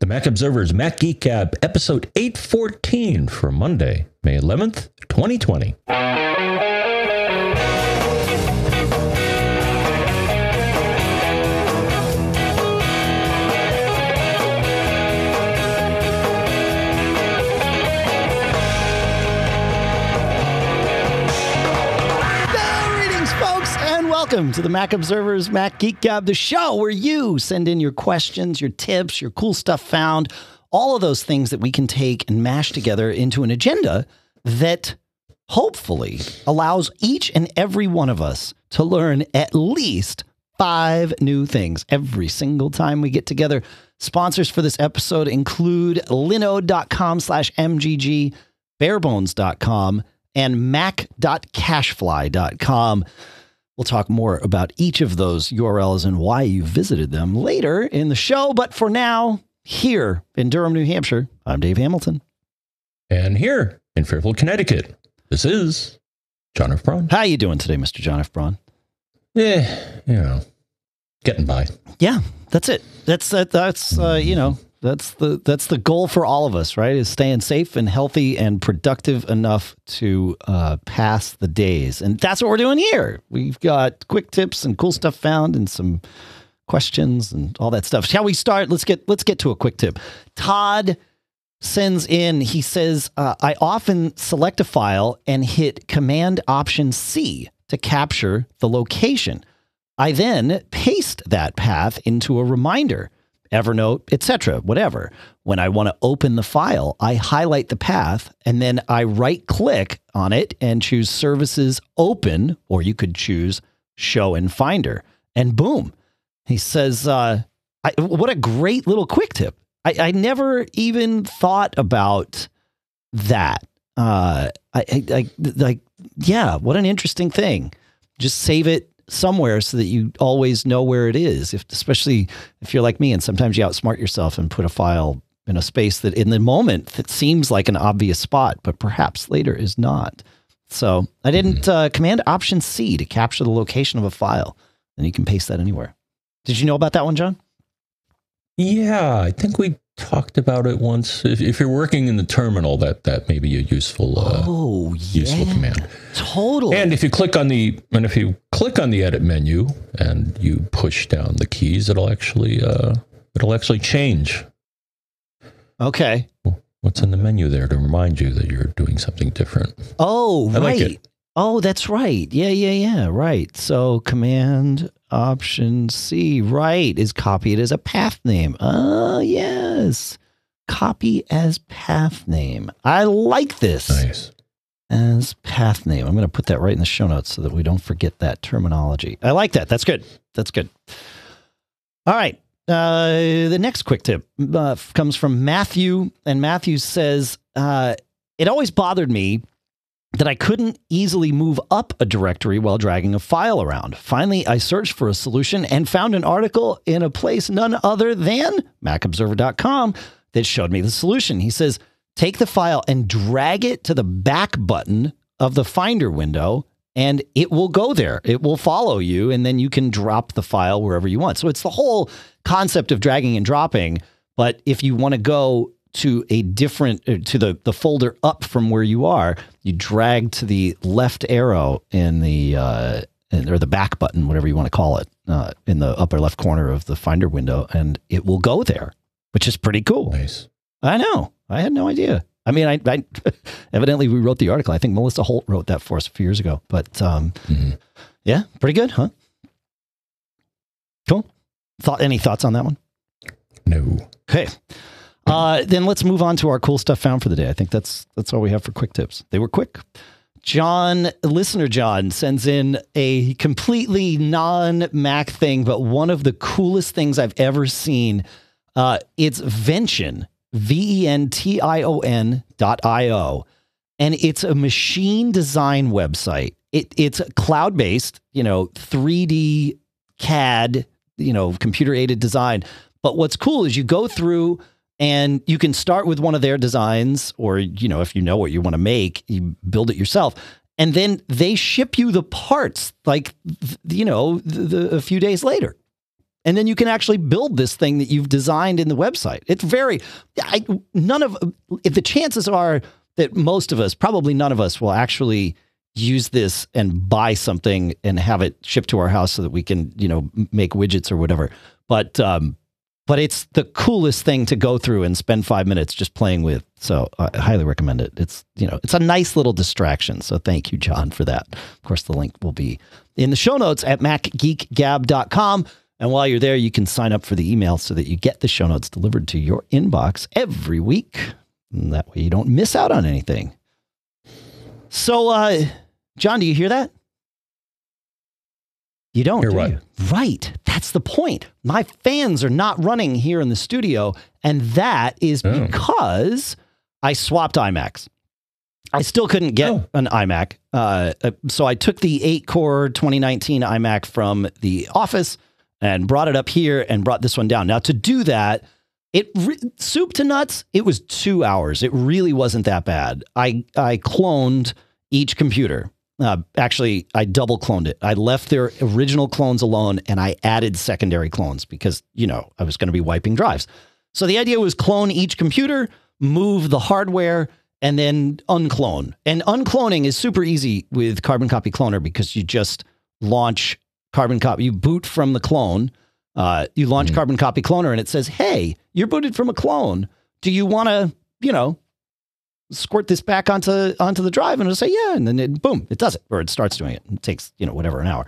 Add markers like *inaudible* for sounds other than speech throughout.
The Mac Observer's Mac Geek Gab, episode 814 for Monday, May 11th, 2020. Welcome to the Mac Observer's Mac Geek Gab, the show where you send in your questions, your tips, your cool stuff found, all of those things that we can take and mash together into an agenda that hopefully allows each and every one of us to learn at least five new things every single time we get together. Sponsors for this episode include linode.com slash MGG, barebones.com, and mac.cashfly.com. We'll talk more about each of those URLs and why you visited them later in the show. But for now, here in Durham, New Hampshire, I'm Dave Hamilton. And here in Fairfield, Connecticut, this is John F. Braun. How are you doing today, Mr. John F. Braun? Yeah, you know, getting by. Yeah, that's it. That's that. That's uh, you know, that's the that's the goal for all of us, right? Is staying safe and healthy and productive enough to uh, pass the days, and that's what we're doing here. We've got quick tips and cool stuff found, and some questions and all that stuff. Shall we start? Let's get let's get to a quick tip. Todd sends in. He says, uh, "I often select a file and hit Command Option C to capture the location." I then paste that path into a reminder, Evernote, etc., whatever. When I want to open the file, I highlight the path and then I right click on it and choose Services Open, or you could choose Show in Finder, and boom. He says, uh, I, What a great little quick tip. I, I never even thought about that. Uh, I, I, I like, yeah, what an interesting thing. Just save it somewhere so that you always know where it is. If especially if you're like me and sometimes you outsmart yourself and put a file in a space that in the moment that seems like an obvious spot, but perhaps later is not. So I didn't uh, command Option C to capture the location of a file, and you can paste that anywhere. Did you know about that one, John? Yeah, I think we talked about it once. If, if you're working in the terminal, that that may be a useful uh, oh, useful command. Totally. And if you click on the and if you click on the edit menu and you push down the keys, it'll actually uh, it'll actually change okay. what's in the menu there to remind you that you're doing something different. Oh, I like right. it. Oh, that's right. Yeah, yeah, yeah. Right. So Command Option C, right, is copy it as a path name. Oh, yes. Copy as path name. I like this Nice. as path name. I'm going to put that right in the show notes so that we don't forget that terminology. I like that. That's good. That's good. All right. Uh, the next quick tip uh, comes from Matthew, and Matthew says, uh, It always bothered me that I couldn't easily move up a directory while dragging a file around. Finally, I searched for a solution and found an article in a place none other than MacObserver.com that showed me the solution. He says, take the file and drag it to the back button of the Finder window, and it will go there. It will follow you, and then you can drop the file wherever you want. So it's the whole concept of dragging and dropping. But if you want to go to a different uh, to the the folder up from where you are, you drag to the left arrow in the uh, or the back button, whatever you want to call it, uh, in the upper left corner of the Finder window, and it will go there, which is pretty cool. Nice. I know. I had no idea. I mean, I, I *laughs* evidently we wrote the article. I think Melissa Holt wrote that for us a few years ago. But um, Mhm. yeah, pretty good, huh? Cool. Thought any thoughts on that one? No. Okay. Uh, then let's move on to our cool stuff found for the day. I think that's that's all we have for quick tips. They were quick. John, listener John, sends in a completely non Mac thing, but one of the coolest things I've ever seen. Uh, it's Vention, V E N T I O N dot I O. And it's a machine design website. It, it's cloud based, you know, 3D CAD, you know, computer aided design. But what's cool is you go through and you can start with one of their designs, or, you know, if you know what you want to make, you build it yourself. And then they ship you the parts, like, you know, the, a few days later. and then you can actually build this thing that you've designed in the website. It's very, I, none of, if the chances are that most of us, probably none of us, will actually use this and buy something and have it shipped to our house so that we can, you know, make widgets or whatever. But um, but it's the coolest thing to go through and spend five minutes just playing with. So I highly recommend it. It's you know it's a nice little distraction. So thank you, John, for that. Of course, the link will be in the show notes at macgeekgab.com. And while you're there, you can sign up for the email so that you get the show notes delivered to your inbox every week. And that way you don't miss out on anything. So, uh, John, do you hear that? You don't. Hear do what? you? Right. That's the point. My fans are not running here in the studio, and that is Oh. because I swapped iMacs. I still couldn't get Oh. an iMac, uh, uh, so I took the eight core 2019 iMac from the office and brought it up here and brought this one down. Now to do that, it soup to nuts. It was two hours. It really wasn't that bad. I I cloned each computer. Uh, actually, I double cloned it. I left their original clones alone and I added secondary clones because you know I was going to be wiping drives. So the idea was clone each computer, move the hardware, and then unclone. And uncloning is super easy with Carbon Copy Cloner because you just launch Carbon Copy. You boot from the clone. Uh, you launch Mhm. Carbon Copy Cloner, and it says, "Hey, you're booted from a clone. Do you want to, you know, squirt this back onto onto the drive?" And it'll say, "Yeah," and then it, boom, it does it, or it starts doing it. It takes you know whatever an hour.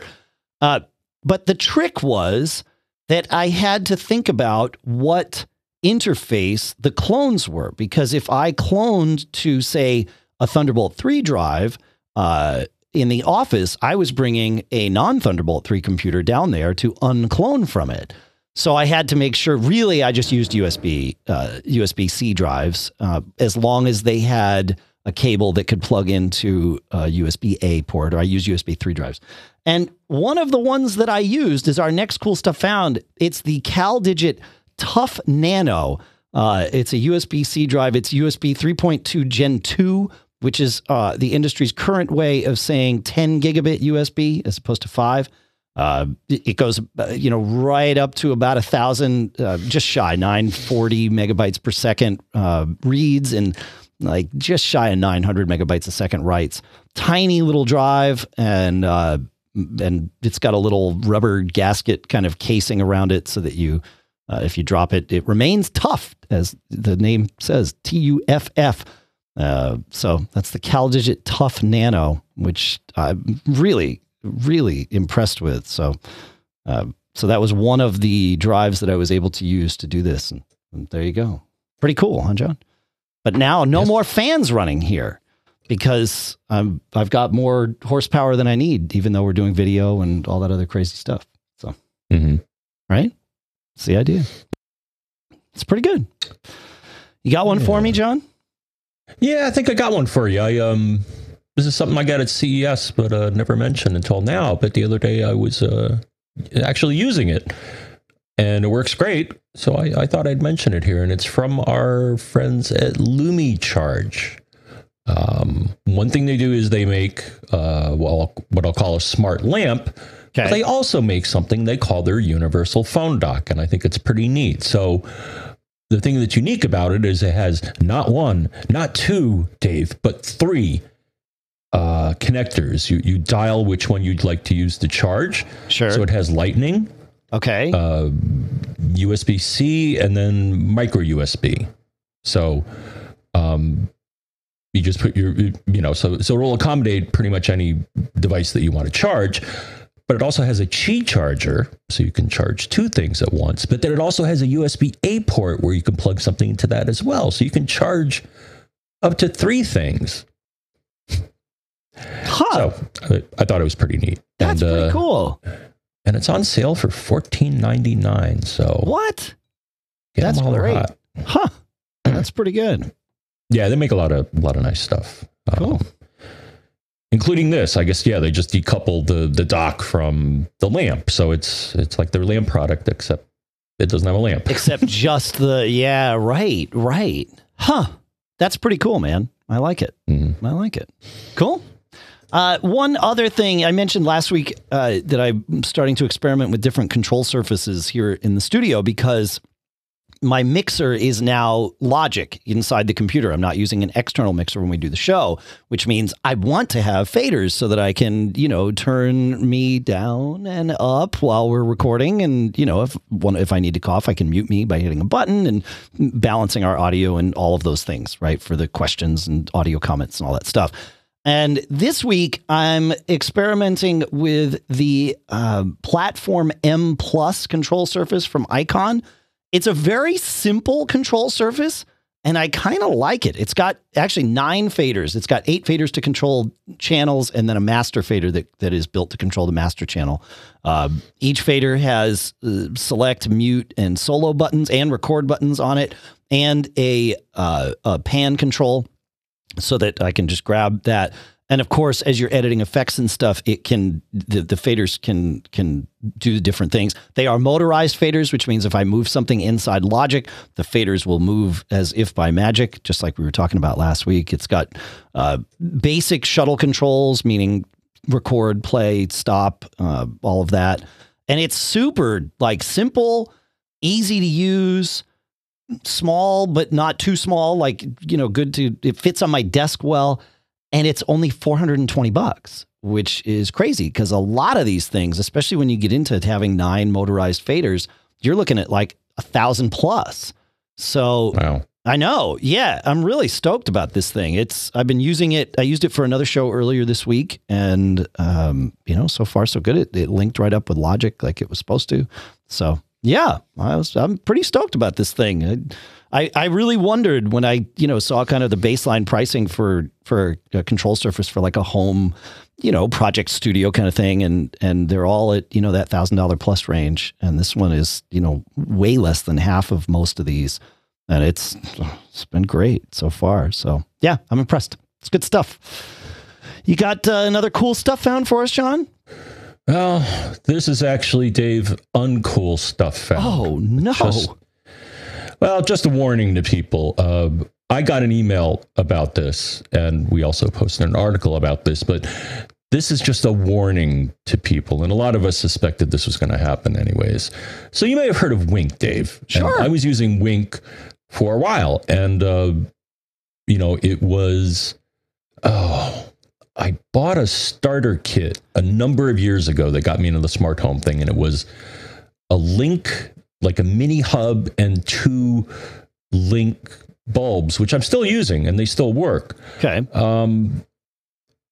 Uh, but the trick was that I had to think about what interface the clones were because if I cloned to say a Thunderbolt 3 drive uh, in the office, I was bringing a non Thunderbolt 3 computer down there to unclone from it. So I had to make sure. Really, I just used USB uh, USB C drives uh, as long as they had a cable that could plug into a USB A port, or I use USB 3 drives. And one of the ones that I used is our next cool stuff found. It's the CalDigit Tough Nano. Uh, it's a USB C drive. It's USB 3.2 Gen 2, which is uh, the industry's current way of saying 10 gigabit USB as opposed to five. Uh, it goes, uh, you know, right up to about a thousand, uh, just shy 940 megabytes per second uh, reads and like just shy of 900 megabytes a second writes. Tiny little drive and uh, and it's got a little rubber gasket kind of casing around it so that you, uh, if you drop it, it remains tough, as the name says, T U F F. So that's the CalDigit Tough Nano, which I'm really, really impressed with. So, uh, so that was one of the drives that I was able to use to do this, and, and there you go. Pretty cool, huh, John? But now, no Yes. more fans running here because I'm I've got more horsepower than I need, even though we're doing video and all that other crazy stuff. So, mm-hmm. right? That's the idea. It's pretty good. You got one for me, John? Yeah, I think I got one for you. I um, this is something I got at CES, but uh, never mentioned until now. But the other day I was uh, actually using it, and it works great. So I, I thought I'd mention it here, and it's from our friends at LumiCharge. Um, one thing they do is they make uh, well, what I'll call a smart lamp, but they also make something they call their universal phone dock, and I think it's pretty neat. So the thing that's unique about it is it has not one, not two, Dave, but three uh, connectors. You you dial which one you'd like to use to charge. Sure. So it has Lightning, okay. uh, USB C, and then micro USB. So um, you just put your you know so so it will accommodate pretty much any device that you want to charge. But it also has a Qi charger, so you can charge two things at once. But then it also has a USB A port where you can plug something into that as well. So you can charge up to three things. Huh. So I, I thought it was pretty neat. That's and, pretty uh, cool. And it's on sale for fourteen ninety nine. So What? That's great. hot. Huh. That's pretty good. Yeah, they make a lot of a lot of nice stuff. Um, Cool. including this, I guess. Yeah, they just decoupled the the dock from the lamp, so it's it's like their lamp product, except it doesn't have a lamp. Except *laughs* just the yeah, right, right. Huh. That's pretty cool, man. I like it. Mhm. I like it. Cool. Uh, one other thing I mentioned last week uh, that I'm starting to experiment with different control surfaces here in the studio because my mixer is now Logic inside the computer. I'm not using an external mixer when we do the show, which means I want to have faders so that I can, you know, turn me down and up while we're recording. And you know, if one if I need to cough, I can mute me by hitting a button and balancing our audio and all of those things, right? For the questions and audio comments and all that stuff. And this week, I'm experimenting with the uh, Platform M Plus control surface from Icon. It's a very simple control surface, and I kind of like it. It's got actually nine faders. It's got eight faders to control channels, and then a master fader that, that is built to control the master channel. Uh, each fader has uh, select, mute, and solo buttons and record buttons on it, and a, uh, a pan control so that I can just grab that. And of course, as you're editing effects and stuff, it can the, the faders can can do different things. They are motorized faders, which means if I move something inside Logic, the faders will move as if by magic, just like we were talking about last week. It's got uh, basic shuttle controls, meaning record, play, stop, uh, all of that, and it's super like simple, easy to use small but not too small like you know good to it fits on my desk well and it's only 420 bucks which is crazy because a lot of these things especially when you get into having nine motorized faders you're looking at like a thousand plus so Wow. I know. Yeah, I'm really stoked about this thing. It's I've been using it. I used it for another show earlier this week, and um, you know, so far so good. It, it linked right up with Logic like it was supposed to. So yeah, I was I'm pretty stoked about this thing. I, I I really wondered when I you know saw kind of the baseline pricing for for a control surface for like a home, you know, project studio kind of thing, and and they're all at you know that thousand dollar plus range, and this one is you know way less than half of most of these and it's it's been great so far. So yeah, I'm impressed. It's good stuff. You got uh, another cool stuff found for us, John? Well, this is actually Dave uncool stuff found. Oh no! Just- Well, just a warning to people. Uh, I got an email about this, and we also posted an article about this, but this is just a warning to people. And a lot of us suspected this was going to happen, anyways. So you may have heard of Wink, Dave. And Sure. I was using Wink for a while, and, uh, you know, it was, oh, I bought a starter kit a number of years ago that got me into the smart home thing, and it was a link, like a mini hub, and two link bulbs, which I'm still using, and they still work. Okay. Um,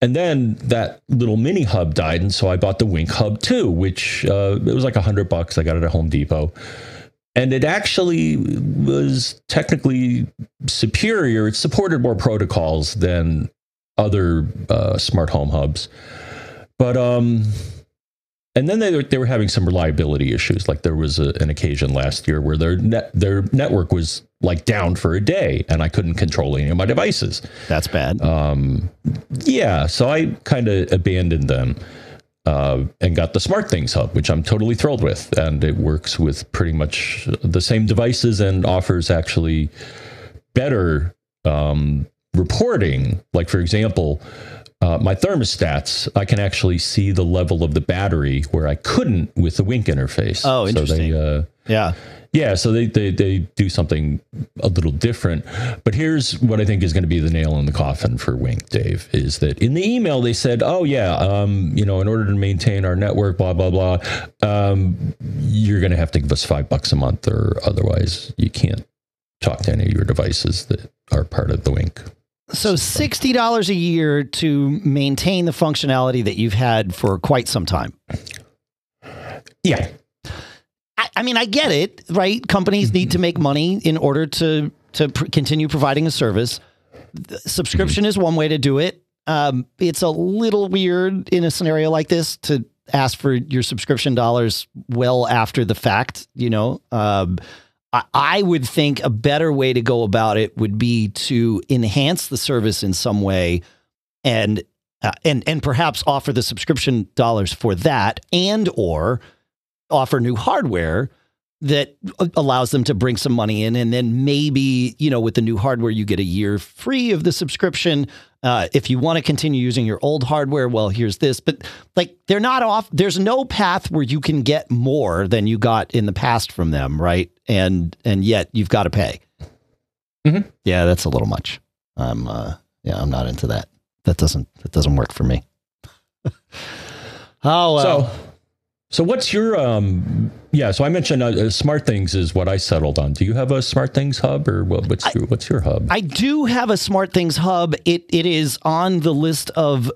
and then that little mini hub died, and so I bought the Wink Hub too, which uh, it was like a hundred bucks. I got it at Home Depot, and it actually was technically superior. It supported more protocols than other uh, smart home hubs, but um, and then they were, they were having some reliability issues. Like there was a, an occasion last year where their net their network was like down for a day, and I couldn't control any of my devices. That's bad. Um, yeah, so I kind of abandoned them uh, and got the Smart Things Hub, which I'm totally thrilled with, and it works with pretty much the same devices and offers actually better um, reporting. Like for example. Uh, my thermostats, I can actually see the level of the battery where I couldn't with the Wink interface. Oh, So interesting. they, uh, yeah. yeah, so they, they they do something a little different. But here's what I think is going to be the nail in the coffin for Wink, Dave, is that in the email they said, "Oh yeah, um, you know, in order to maintain our network, blah blah blah, um, you're going to have to give us five bucks a month, or otherwise you can't talk to any of your devices that are part of the Wink." So sixty dollars a year to maintain the functionality that you've had for quite some time. Yeah, I, I mean, I get it, right? Companies need to make money in order to to pr- continue providing a service. The subscription is one way to do it. Um, it's a little weird in a scenario like this to ask for your subscription dollars well after the fact. You know, um, I, would think a better way to go about it would be to enhance the service in some way, and uh, and and perhaps offer the subscription dollars for that, and or offer new hardware that allows them to bring some money in. And then maybe, you know, with the new hardware, you get a year free of the subscription. Uh, if you want to continue using your old hardware, well, here's this. But like they're not off, there's no path where you can get more than you got in the past from them, right? And and yet you've got to pay. Mhm. Yeah, that's a little much. I'm uh yeah, I'm not into that. That doesn't that doesn't work for me. *laughs* oh well. So, so what's your um? Yeah, so I mentioned uh, uh, Smart Things is what I settled on. Do you have a Smart Things hub, or what, what's your what's your hub? I do have a Smart Things hub. It it is on the list of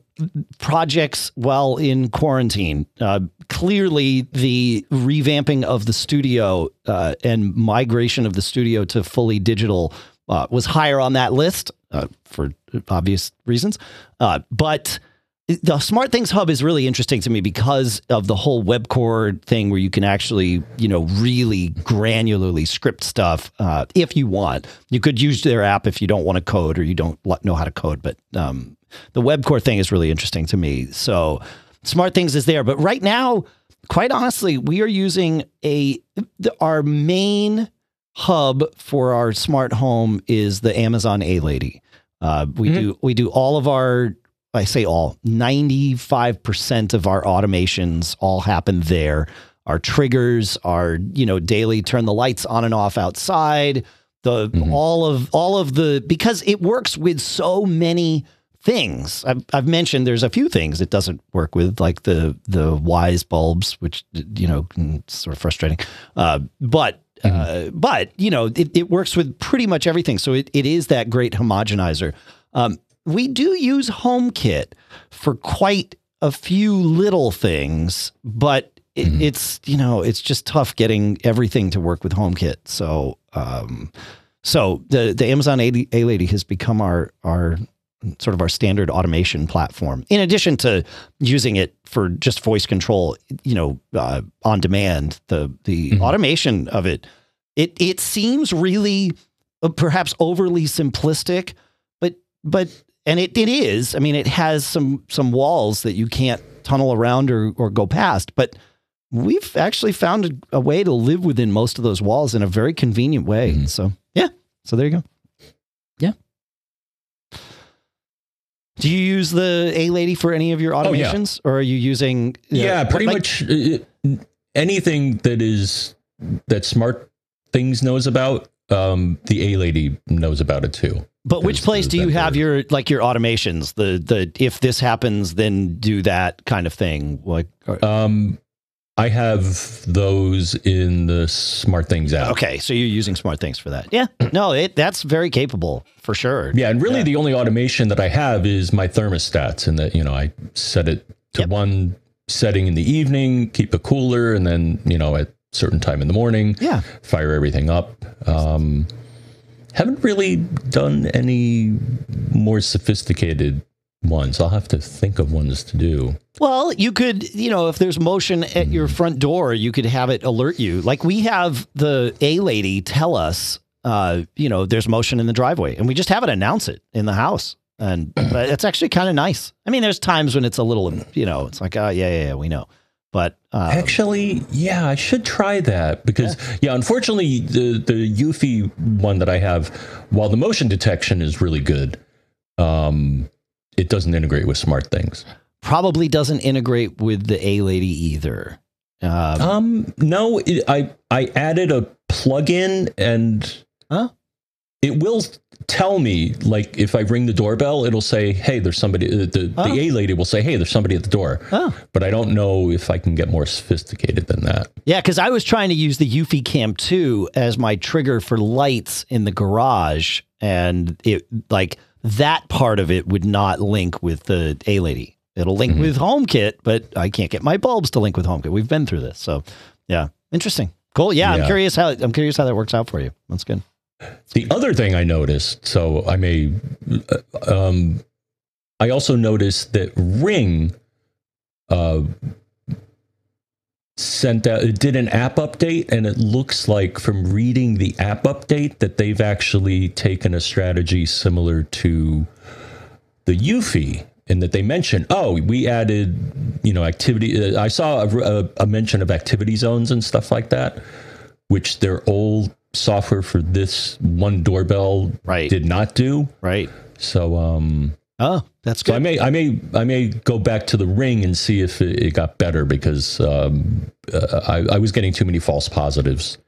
projects while in quarantine. Uh, clearly, the revamping of the studio uh, and migration of the studio to fully digital uh, was higher on that list uh, for obvious reasons. Uh, but the Smart Things Hub is really interesting to me because of the whole webCoRE thing where you can actually, you know, really granularly script stuff uh, if you want. You could use their app if you don't want to code or you don't know how to code, but um, the webCoRE thing is really interesting to me. So Smart Things is there, but right now, quite honestly, we are using a our main hub for our smart home is the Amazon A Lady. Uh, we Mhm. do we do all of our I say all 95% of our automations all happen there. Our triggers, our you know daily turn the lights on and off outside, the Mhm. all of all of the because it works with so many things. I've, I've mentioned there's a few things it doesn't work with, like the the Wyze bulbs, which you know it's sort of frustrating. Uh, but uh, but you know it, it works with pretty much everything. So it, it is that great homogenizer. Um, we do use HomeKit for quite a few little things, but it, Mhm. it's you know it's just tough getting everything to work with HomeKit. So um, so the the Amazon A, A Lady has become our our sort of our standard automation platform. In addition to using it for just voice control, you know, uh, on demand, the the Mhm. automation of it, it it seems really uh, perhaps overly simplistic, but but and it, it is. I mean, it has some some walls that you can't tunnel around or or go past, but we've actually found a, a way to live within most of those walls in a very convenient way. Mhm. So yeah, so there you go. Yeah. Do you use the A Lady for any of your Oh, yeah. automations, or are you using? uh, yeah, pretty like- much uh, anything that is that Smart Things knows about. Um, the A Lady knows about it too. But which place do you have your like your automations? The the if this happens, then do that kind of thing. Like Um, I have those in the Smart Things app. okay, so you're using smart things for that. Yeah, no, it that's very capable for sure. Yeah, and really Yeah. the only automation that I have is my thermostats, and that you know I set it to Yep. one setting in the evening, keep it cooler, and then you know at certain time in the morning, Yeah. fire everything up. Um, haven't really done any more sophisticated ones. I'll have to think of ones to do. Well, you could, you know, if there's motion at your front door, you could have it alert you. Like we have the A lady tell us, uh, you know, there's motion in the driveway, and we just have it announce it in the house, and but it's actually kind of nice. I mean, there's times when it's a little, you know, it's like, oh yeah, yeah, yeah we know, but uh, Actually, yeah, I should try that because yeah, unfortunately the the Eufy one that I have, while the motion detection is really good, um, it doesn't integrate with smart things. probably doesn't integrate with the A lady either. Um, Um, no, it, I I added a plugin and Huh? it will tell me like if I ring the doorbell, it'll say, "Hey, there's somebody." uh, The Oh. the A lady will say, "Hey, there's somebody at the door." oh, But I don't know if I can get more sophisticated than that. Yeah, because I was trying to use the Eufy Cam 2 as my trigger for lights in the garage, and it like that part of it would not link with the A Lady. It'll link Mhm. with HomeKit, but I can't get my bulbs to link with HomeKit. We've been through this, so yeah, interesting, cool. Yeah, I'm curious how I'm curious how that works out for you. That's good. The other thing I noticed, so I may, uh, um, I also noticed that Ring uh, sent out, it did an app update, and it looks like from reading the app update that they've actually taken a strategy similar to the Eufy. and that they mentioned, oh, we added, you know, activity. Uh, I saw a, a, a mention of activity zones and stuff like that. which their old software for this one doorbell Right. did not do. Right. So um, Oh, that's so I may I may I may go back to the ring and see if it, it got better because um, uh, I, I was getting too many false positives,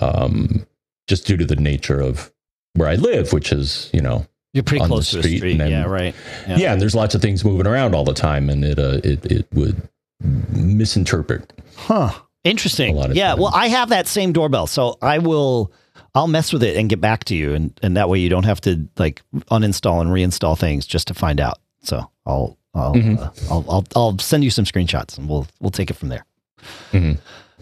um, just due to the nature of where I live, which is you know You're pretty on the close to a street then- yeah, right. yeah. and there's lots of things moving around all the time, and it uh, it it would misinterpret. Huh. Interesting. A lot of yeah. times. Well, I have that same doorbell, so I will. I'll mess with it and get back to you, and and that way you don't have to like uninstall and reinstall things just to find out. So I'll I'll Mhm. uh, I'll, I'll I'll send you some screenshots, and we'll we'll take it from there. Mhm.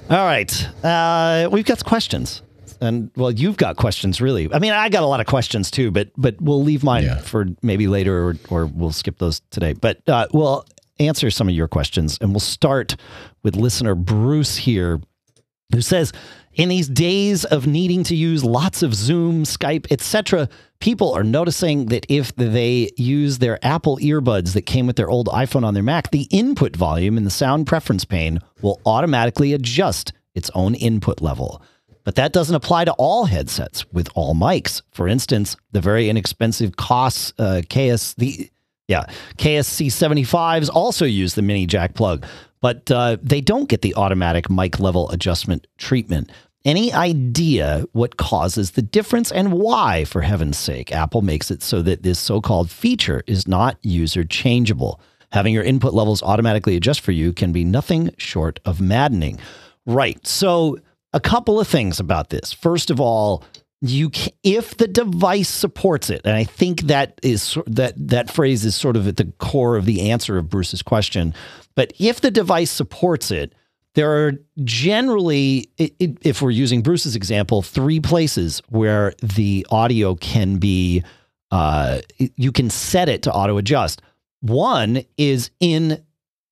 All right. Uh, we've got questions. And well, you've got questions, really. I mean, I got a lot of questions too, but but we'll leave mine Yeah. for maybe later, or or we'll skip those today. But uh, we'll answer some of your questions, and we'll start with listener Bruce here, who says, "In these days of needing to use lots of Zoom, Skype, etc., people are noticing that if they use their Apple earbuds that came with their old iPhone on their Mac, the input volume in the sound preference pane will automatically adjust its own input level." But that doesn't apply to all headsets with all mics. For instance, the very inexpensive Koss uh, KS the yeah KSC 75s also use the mini jack plug, but uh, they don't get the automatic mic level adjustment treatment. Any idea what causes the difference and why, for heaven's sake, Apple makes it so that this so called feature is not user changeable? Having your input levels automatically adjust for you can be nothing short of maddening. Right. So, a couple of things about this. First of all, you can, if the device supports it, and I think that is that that phrase is sort of at the core of the answer of Bruce's question. But if the device supports it, there are generally, if we're using Bruce's example, three places where the audio can be, uh, you can set it to auto adjust. One is in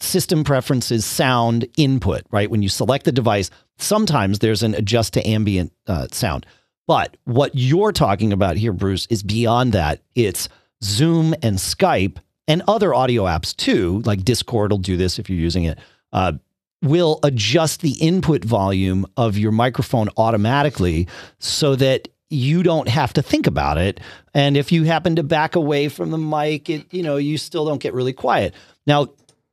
system preferences sound input, right? When you select the device, sometimes there's an adjust to ambient uh, sound. But what you're talking about here, Bruce, is beyond that. It's Zoom and Skype and other audio apps too, like Discord will do this if you're using it, uh, will adjust the input volume of your microphone automatically so that you don't have to think about it. And if you happen to back away from the mic, it, you know, you still don't get really quiet. Now,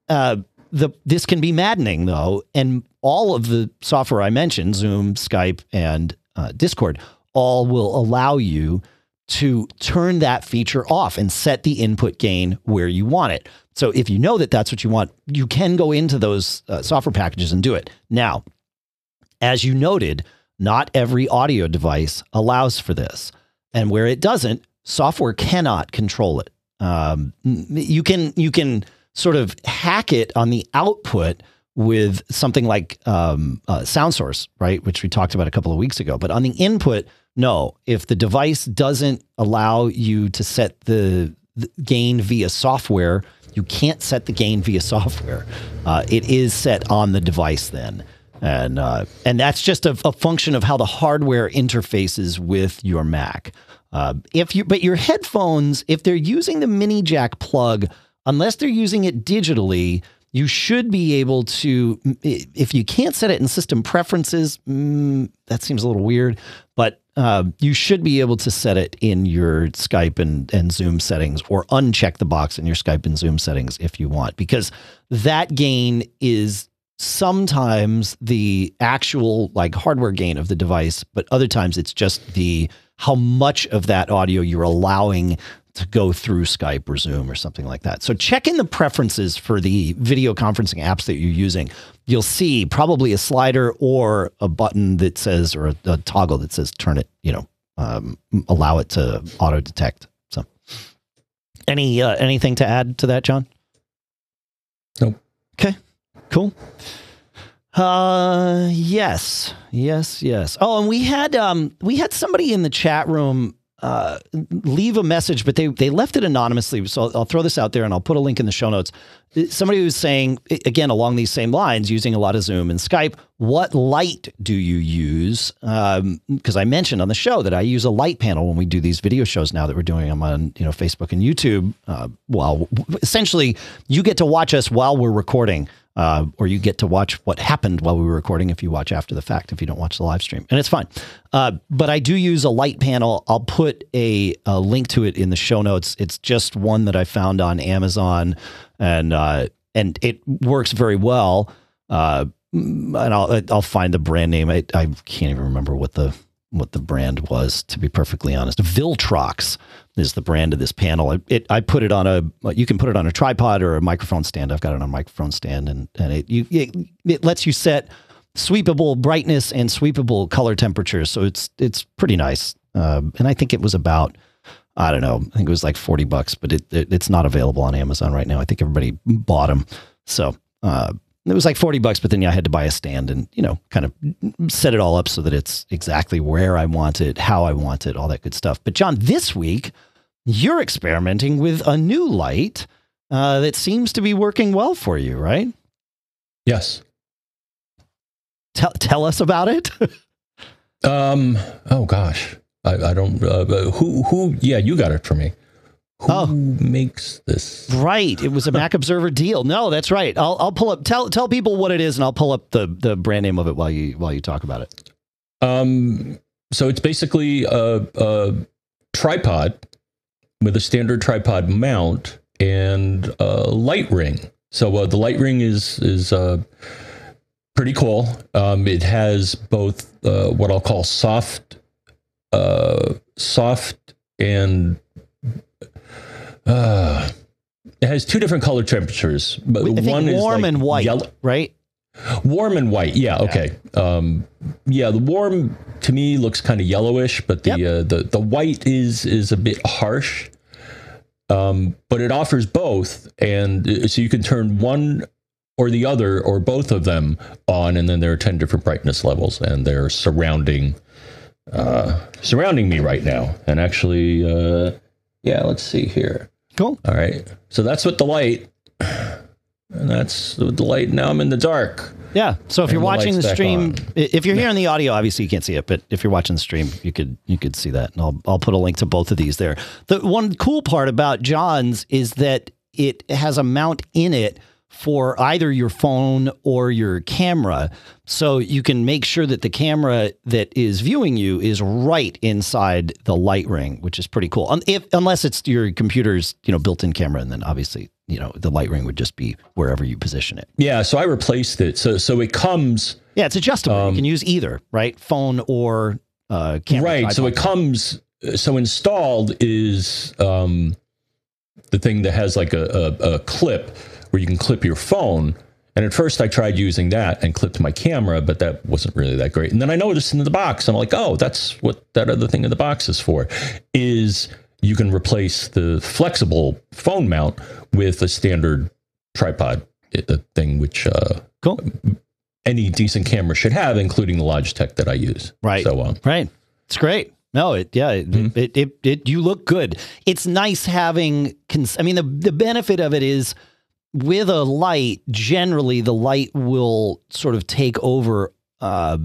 uh, the this can be maddening though, and all of the software I mentioned, Zoom, Skype, and uh, Discord, all will allow you to turn that feature off and set the input gain where you want it. So if you know that that's what you want, you can go into those uh, software packages and do it. Now, as you noted, not every audio device allows for this, and where it doesn't, software cannot control it. Um, you can you can sort of hack it on the output with something like um, uh, SoundSource, right? Which we talked about a couple of weeks ago. But on the input, no. If the device doesn't allow you to set the, the gain via software, you can't set the gain via software. Uh, it is set on the device then. And uh, and that's just a, a function of how the hardware interfaces with your Mac. Uh, if you but your headphones, if they're using the mini jack plug, unless they're using it digitally, you should be able to. If you can't set it in system preferences, mm, that seems a little weird. But uh, you should be able to set it in your Skype and, and Zoom settings, or uncheck the box in your Skype and Zoom settings if you want, because that gain is sometimes the actual like hardware gain of the device, but other times it's just the how much of that audio you're allowing to go through Skype or Zoom or something like that. So check in the preferences for the video conferencing apps that you're using. You'll see probably a slider or a button that says or a, a toggle that says turn it, you know, um, allow it to auto detect. So any uh, anything to add to that, John? Nope. Okay. Cool. Uh yes. Yes, yes. Oh, and we had um we had somebody in the chat room leave a message, but they they left it anonymously. So I'll, I'll throw this out there and I'll put a link in the show notes. Somebody was saying again along these same lines, using a lot of Zoom and Skype. What light do you use? Because I mentioned on the show that I use a light panel when we do these video shows now that we're doing them on you know Facebook and YouTube. Uh, well, essentially, you get to watch us while we're recording Uh, or you get to watch what happened while we were recording if you watch after the fact, if you don't watch the live stream. And it's fine. Uh, but I do use a light panel. I'll put a, a, link to it in the show notes. It's just one that I found on Amazon and, uh, and it works very well. Uh, and I'll, I'll find the brand name. I, I can't even remember what the, what the brand was, to be perfectly honest. Viltrox is the brand of this panel. It, it, I put it on a you can put it on a tripod or a microphone stand. I've got it on a microphone stand, and and it you it, it lets you set sweepable brightness and sweepable color temperatures. So it's it's pretty nice. Uh, and I think it was about I don't know. I think it was like forty bucks, but it, it it's not available on Amazon right now. I think everybody bought them. So uh, it was like 40 bucks, but then yeah, I had to buy a stand and, you know, kind of set it all up so that it's exactly where I want it, how I want it, all that good stuff. But John, this week you're experimenting with a new light uh, that seems to be working well for you, right? Yes. Tell, tell us about it. *laughs* um, oh gosh, I, I don't, uh, who, who, yeah, you got it for me. Who oh. makes this? Right. It was a Mac Observer deal. No, that's right. I'll, I'll pull up, tell, tell people what it is and I'll pull up the, the brand name of it while you, while you talk about it. Um, so it's basically a, a tripod with a standard tripod mount and a light ring. So uh, the light ring is, is, uh, pretty cool. Um, it has both, uh, what I'll call soft, uh, soft and uh, it has two different color temperatures, but one is warm like and white, yellow. right? Warm and white, yeah, okay. Um, yeah, the warm to me looks kind of yellowish, but the yep. uh, the the white is is a bit harsh. Um, but it offers both, and uh, so you can turn one or the other or both of them on, and then there are ten different brightness levels, and they're surrounding uh, surrounding me right now. And actually, uh, yeah, let's see here. Cool. All right. So that's with the light. And that's with the light. Now I'm in the dark. Yeah. So if and you're watching the, the stream, if you're hearing the audio, obviously you can't see it, but if you're watching the stream, you could you could see that. And I'll I'll put a link to both of these there. The one cool part about John's is that it has a mount in it for either your phone or your camera. So you can make sure that the camera that is viewing you is right inside the light ring, which is pretty cool. If, unless it's your computer's, you know, built-in camera, and then obviously, you know, the light ring would just be wherever you position it. Yeah. So I replaced it. So so it comes. Yeah, it's adjustable. Um, you can use either, right? Phone or uh, camera. Right. So it comes. So installed is um, the thing that has like a, a, a clip where you can clip your phone. And at first I tried using that and clipped my camera, but that wasn't really that great. And then I noticed in the box, I'm like, oh, that's what that other thing in the box is for, is you can replace the flexible phone mount with a standard tripod thing, which uh, cool. any decent camera should have, including the Logitech that I use. Right. So, um, right. It's great. No, it yeah, it, mm-hmm. it, it, it, you look good. It's nice having. Cons- I mean, the the benefit of it is with a light, generally the light will sort of take over uh,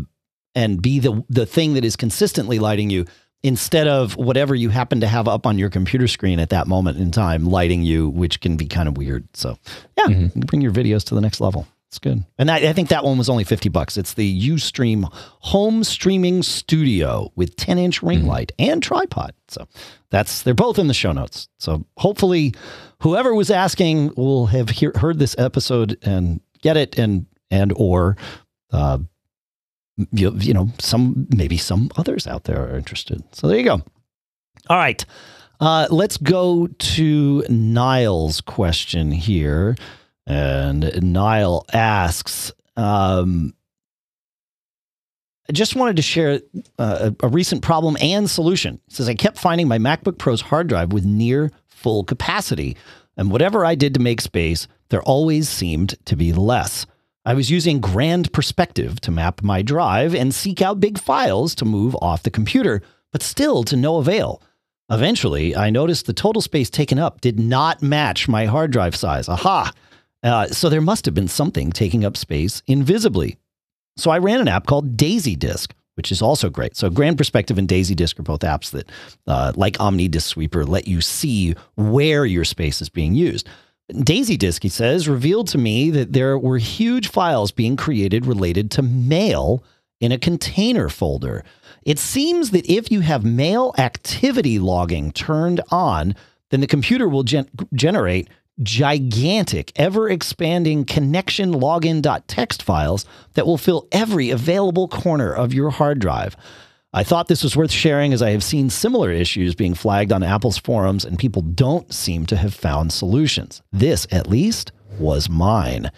and be the the thing that is consistently lighting you instead of whatever you happen to have up on your computer screen at that moment in time lighting you, which can be kind of weird. So yeah, mm-hmm. bring your videos to the next level. It's good. And that, I think that one was only 50 bucks. It's the Ustream home streaming studio with 10 inch ring mm-hmm. light and tripod. So that's, they're both in the show notes. So hopefully whoever was asking will have hear, heard this episode and get it and, and, or, uh, you, you know, some, maybe some others out there are interested. So there you go. All right. Uh, let's go to Niall's question here. And Niall asks, um, I just wanted to share uh, a, recent problem and solution. He says, I kept finding my MacBook Pro's hard drive with near full capacity. And whatever I did to make space, there always seemed to be less. I was using GrandPerspective to map my drive and seek out big files to move off the computer, but still to no avail. Eventually, I noticed the total space taken up did not match my hard drive size. Aha! Uh, so there must have been something taking up space invisibly. So I ran an app called DaisyDisk, which is also great. So GrandPerspective and DaisyDisk are both apps that, uh, like OmniDiskSweeper, let you see where your space is being used. DaisyDisk, he says, revealed to me that there were huge files being created related to mail in a container folder. It seems that if you have mail activity logging turned on, then the computer will gen- generate gigantic, ever expanding connection login.txt files that will fill every available corner of your hard drive. I thought this was worth sharing as I have seen similar issues being flagged on Apple's forums and people don't seem to have found solutions. This, at least, was mine.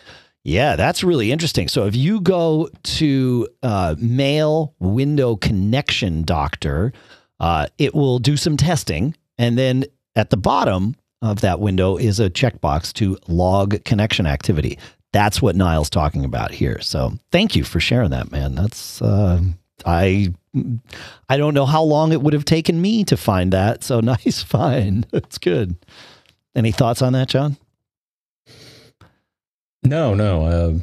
Yeah, that's really interesting. So if you go to uh, Mail Window Connection Doctor, uh, it will do some testing. And then at the bottom of that window is a checkbox to log connection activity. That's what Niall's talking about here. So thank you for sharing that, man. That's uh, I I don't know how long it would have taken me to find that. So *laughs* nice find. That's good. Any thoughts on that, John? No, no. Uh,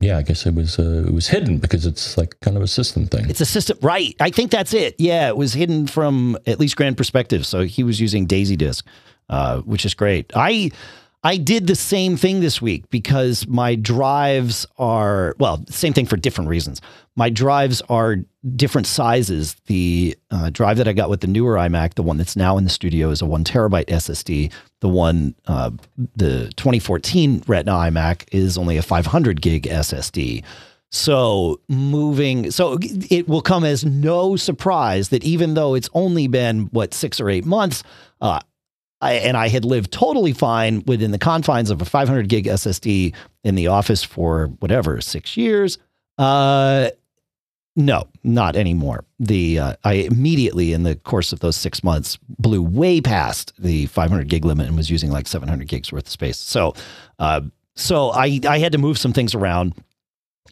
yeah, I guess it was uh, it was hidden because it's like kind of a system thing. It's a system, right? I think that's it. Yeah, it was hidden from at least GrandPerspective. So he was using DaisyDisk, uh, which is great. I I did the same thing this week because my drives are, well, same thing for different reasons. My drives are different sizes. The uh, drive that I got with the newer iMac, the one that's now in the studio, is a one terabyte SSD. The one, uh, the 2014 Retina iMac, is only a 500 gig SSD. So moving, so it will come as no surprise that even though it's only been what six or eight months, uh, I, and I had lived totally fine within the confines of a 500 gig SSD in the office for whatever six years. Uh, no, not anymore. The uh, I immediately in the course of those six months blew way past the 500 gig limit and was using like 700 gigs worth of space. So, uh, so I I had to move some things around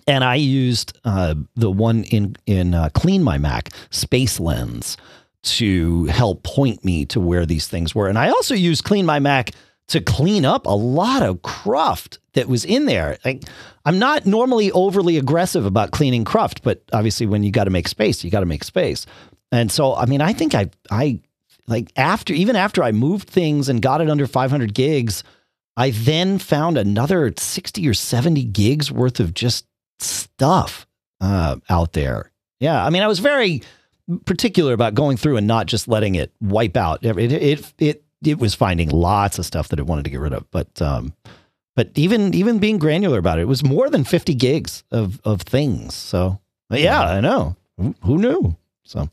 and I used uh, the one in in uh, CleanMyMac Space Lens to help point me to where these things were. And I also used CleanMyMac to clean up a lot of cruft that was in there. Like, I'm not normally overly aggressive about cleaning cruft, but obviously when you got to make space, you got to make space. And so, I mean, I think I, I like after, even after I moved things and got it under 500 gigs, I then found another 60 or 70 gigs worth of just stuff uh, out there. Yeah. I mean, I was very, particular about going through and not just letting it wipe out. It it it it was finding lots of stuff that it wanted to get rid of, but um, but even even being granular about it, it was more than fifty gigs of of things. So yeah, I know. Who knew? So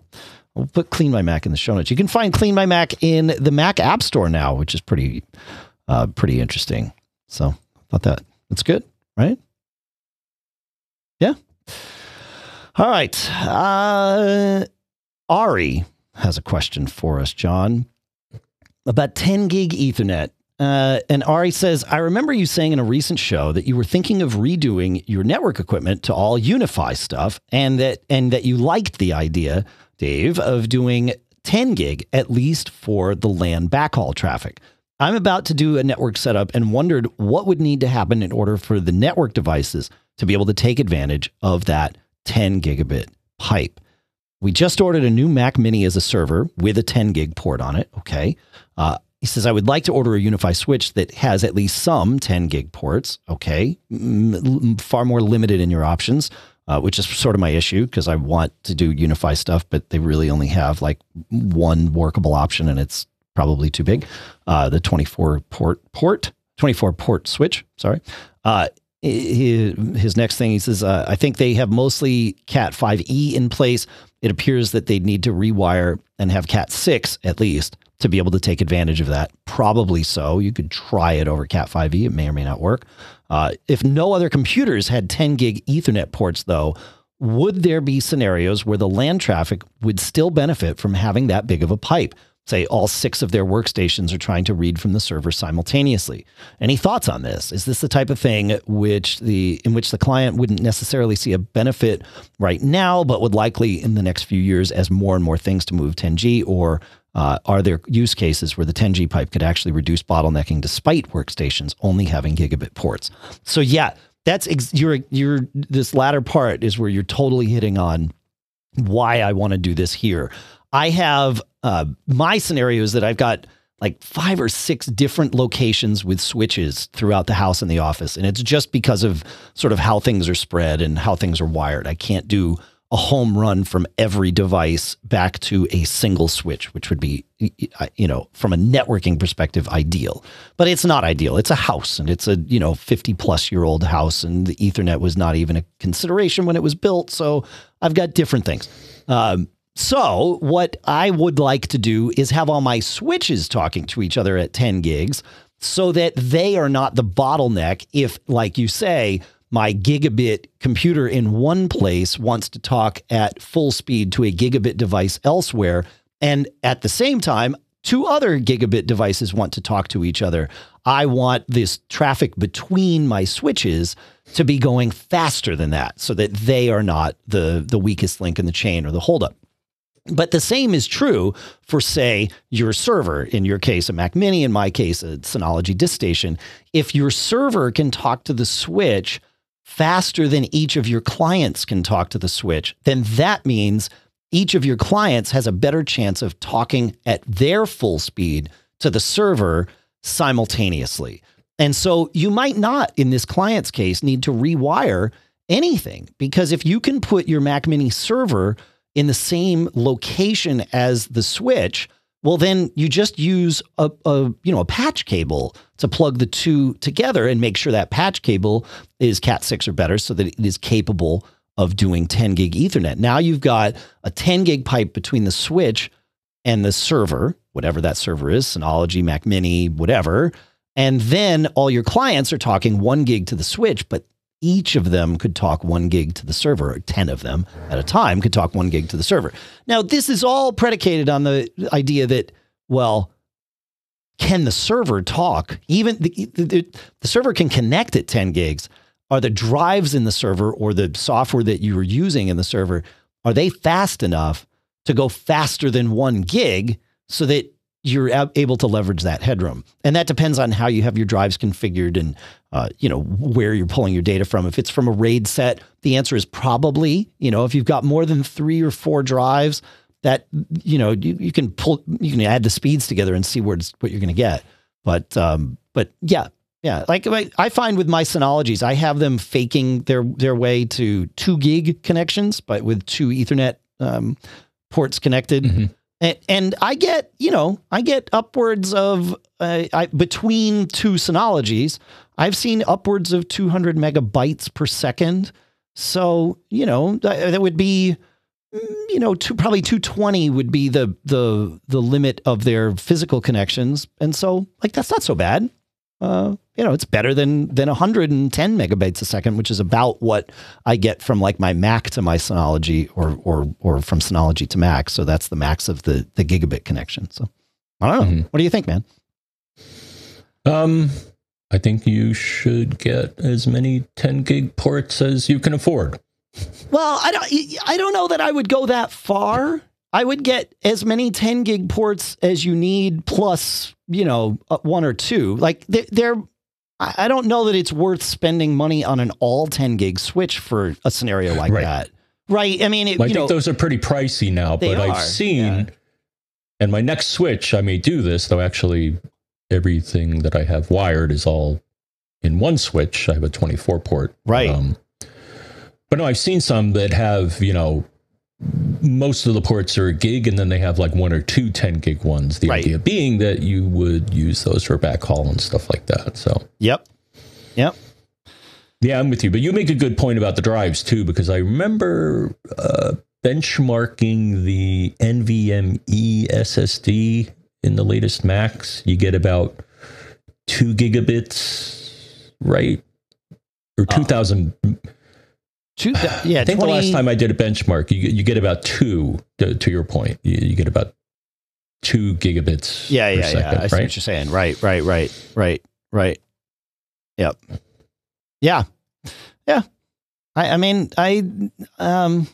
I'll put CleanMyMac in the show notes. You can find CleanMyMac in the Mac App Store now, which is pretty uh, pretty interesting. So I thought that that's good, right? Yeah. All right. Uh, Ari has a question for us, John, about 10 gig Ethernet. Uh, and Ari says, I remember you saying in a recent show that you were thinking of redoing your network equipment to all UniFi stuff, and that and that you liked the idea, Dave, of doing 10 gig at least for the LAN backhaul traffic. I'm about to do a network setup and wondered what would need to happen in order for the network devices to be able to take advantage of that 10 gigabit pipe. We just ordered a new Mac Mini as a server with a 10 gig port on it. Okay. Uh, he says, I would like to order a UniFi switch that has at least some 10 gig ports. Okay. M- far more limited in your options, uh, which is sort of my issue because I want to do UniFi stuff, but they really only have like one workable option and it's probably too big. Uh, the 24 port port, 24 port switch. Sorry. Uh, his, next thing he says, uh, I think they have mostly Cat 5e in place. It appears that they need to rewire and have Cat 6 at least to be able to take advantage of that. Probably so. You could try it over Cat 5e. It may or may not work. Uh, if no other computers had 10 gig Ethernet ports, though, would there be scenarios where the LAN traffic would still benefit from having that big of a pipe? Say all six of their workstations are trying to read from the server simultaneously. Any thoughts on this? Is this the type of thing which the in which the client wouldn't necessarily see a benefit right now, but would likely in the next few years as more and more things to move 10G, or uh, are there use cases where the 10G pipe could actually reduce bottlenecking despite workstations only having gigabit ports? So yeah, that's ex- your this latter part is where you're totally hitting on why I want to do this here. I have uh, my scenario is that I've got like five or six different locations with switches throughout the house and the office. And it's just because of sort of how things are spread and how things are wired. I can't do a home run from every device back to a single switch, which would be, you know, from a networking perspective, ideal. But it's not ideal. It's a house and it's a, you know, 50 plus year old house, and the Ethernet was not even a consideration when it was built. So I've got different things. Um, so, what I would like to do is have all my switches talking to each other at 10 gigs so that they are not the bottleneck if, like you say, my gigabit computer in one place wants to talk at full speed to a gigabit device elsewhere. And at the same time, two other gigabit devices want to talk to each other. I want this traffic between my switches to be going faster than that so that they are not the, the weakest link in the chain or the holdup. But the same is true for, say, your server. In your case, a Mac Mini. In my case, a Synology DiskStation. If your server can talk to the switch faster than each of your clients can talk to the switch, then that means each of your clients has a better chance of talking at their full speed to the server simultaneously. And so you might not, in this client's case, need to rewire anything because if you can put your Mac Mini server in the same location as the switch, well, then you just use a, a, you know a patch cable to plug the two together and make sure that patch cable is Cat six or better, so that it is capable of doing 10 gig Ethernet. Now you've got a 10 gig pipe between the switch and the server, whatever that server is, Synology, Mac Mini, whatever. And then all your clients are talking one gig to the switch, but each of them could talk one gig to the server, 10 of them at a time could talk one gig to the server. Now, this is all predicated on the idea that, well, can the server talk? Even the, the, the server can connect at 10 gigs. Are the drives in the server or the software that you are using in the server, are they fast enough to go faster than one gig so that you're able to leverage that headroom. And that depends on how you have your drives configured and uh, you know where you're pulling your data from. If it's from a RAID set, the answer is probably you know if you've got more than three or four drives, that you know you, you can pull you can add the speeds together and see where what you're going to get. But um, but yeah. Yeah, like I find with my Synologies, I have them faking their their way to two gig connections, but with two Ethernet um, ports connected. Mm-hmm and, and I get, you know, I get upwards of uh, I, between two Synologies, I've seen upwards of 200 megabytes per second. So, you know, that, that would be, mm, you know, two, probably 220 would be the the the limit of their physical connections. And so, like, that's not so bad uh, you know, it's better than than 110 megabytes a second, which is about what I get from like my Mac to my Synology or or or from Synology to Mac. So that's the max of the the gigabit connection. So I don't know. Mm-hmm. What do you think, man? Um, I think you should get as many 10 gig ports as you can afford. Well, I don't I don't know that I would go that far. I would get as many 10 gig ports as you need plus, you know, uh, one or two. Like they're, they're, I don't know that it's worth spending money on an all 10 gig switch for a scenario like right. that. Right. I mean, it, I think know, those are pretty pricey now, but are, I've seen, yeah. and my next switch, I may do this, though actually everything that I have wired is all in one switch. I have a 24 port. Right. Um, but no, I've seen some that have, you know, most of the ports are a gig and then they have like one or two 10 gig ones. The right. idea being that you would use those for backhaul and stuff like that so. Yep. Yep. Yeah i'm with you but you make a good point about the drives too because i remember uh, benchmarking the nvme ssd in the latest macs you get about two gigabits right? Or 2000 uh, Two, yeah, I think 20, the last time I did a benchmark, you you get about two. To, to your point, you, you, get about two gigabits. Yeah, yeah, second, yeah. I right? see what you're saying. Right, right, right, right, right. Yep. Yeah, yeah. I, I mean, I, um,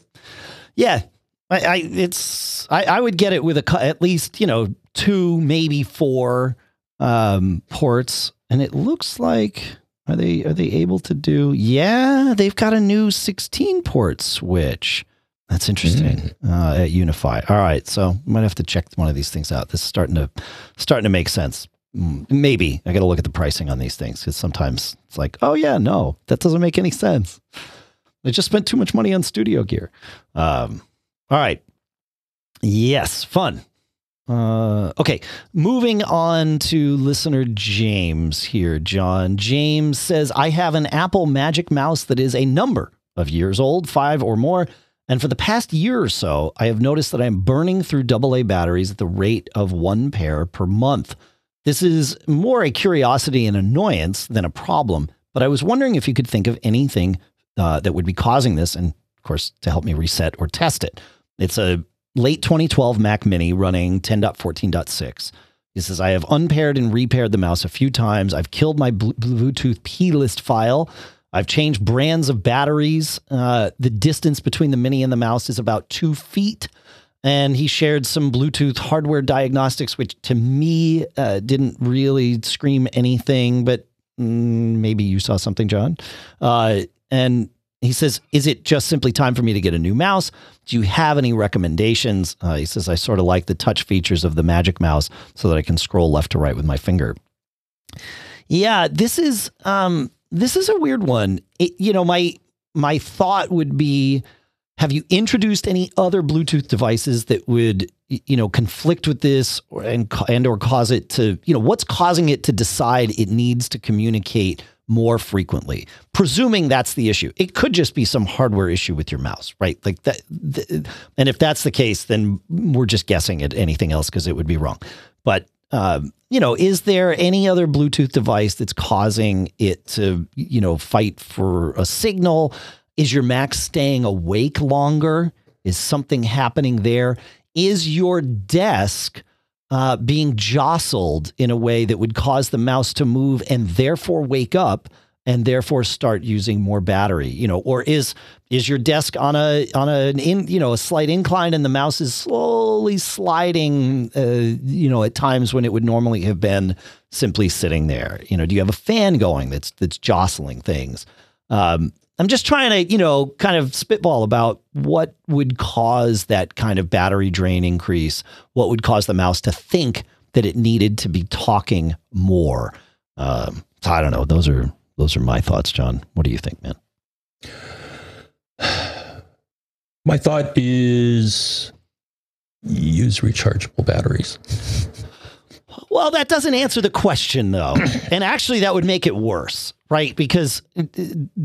yeah. I, I it's I, I would get it with a at least you know two maybe four um ports, and it looks like are they are they able to do? Yeah, they've got a new 16 port switch. That's interesting. Uh, at UniFi. All right, so I might have to check one of these things out. This is starting to starting to make sense. Mm, Maybe I got to look at the pricing on these things because sometimes it's like, oh yeah, no, that doesn't make any sense. I just spent too much money on studio gear. Um, all right. Yes, fun. Uh, okay, moving on to listener James here, John. James says, I have an Apple Magic Mouse that is a number of years old, five or more. And for the past year or so, I have noticed that I'm burning through AA batteries at the rate of one pair per month. This is more a curiosity and annoyance than a problem, but I was wondering if you could think of anything uh, that would be causing this, and of course, to help me reset or test it. It's a late 2012 Mac Mini running 10.14.6. He says, I have unpaired and repaired the mouse a few times. I've killed my Blu- Bluetooth plist file. I've changed brands of batteries. Uh, the distance between the Mini and the mouse is about two feet. And he shared some Bluetooth hardware diagnostics, which to me uh, didn't really scream anything, but mm, maybe you saw something, John. Uh, and he says, Is it just simply time for me to get a new mouse? Do you have any recommendations? Uh, he says, I sort of like the touch features of the Magic Mouse so that I can scroll left to right with my finger. Yeah, this is um, this is a weird one. It, you know, my my thought would be, have you introduced any other Bluetooth devices that would you know conflict with this or, and and or cause it to you know what's causing it to decide it needs to communicate more frequently presuming that's the issue. It could just be some hardware issue with your mouse right? Like that th- and if that's the case then we're just guessing at anything else because it would be wrong. But um, you know is there any other bluetooth device that's causing it to you know fight for a signal? Is your mac staying awake longer? Is something happening there? Is your desk uh, being jostled in a way that would cause the mouse to move and therefore wake up and therefore start using more battery you know or is is your desk on a on an in you know a slight incline and the mouse is slowly sliding uh, you know at times when it would normally have been simply sitting there? You know do you have a fan going that's that's jostling things? Um, I'm just trying to, you know, kind of spitball about what would cause that kind of battery drain increase, what would cause the mouse to think that it needed to be talking more. Um, so I don't know. Those are those are my thoughts, John. What do you think, man? *sighs* My thought is use rechargeable batteries. *laughs* Well, that doesn't answer the question, though. *clears throat* and actually, that would make it worse, right? Because uh,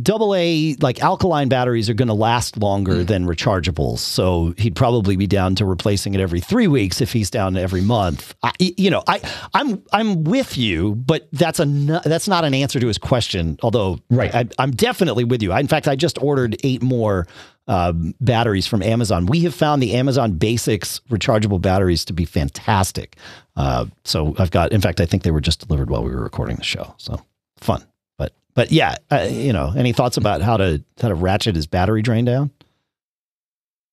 double A, like alkaline batteries, are going to last longer than rechargeables. So he'd probably be down to replacing it every three weeks if he's down every month. I, you know, I, I'm I'm with you, but that's a that's not an answer to his question. Although, Right. I, I'm definitely with you. I, in fact, I just ordered eight more um, batteries from Amazon. We have found the Amazon Basics rechargeable batteries to be fantastic. Uh, so I've got, in fact, I think they were just delivered while we were recording the show. So fun, but yeah, uh, you know, any thoughts about how to how to ratchet his battery drain down?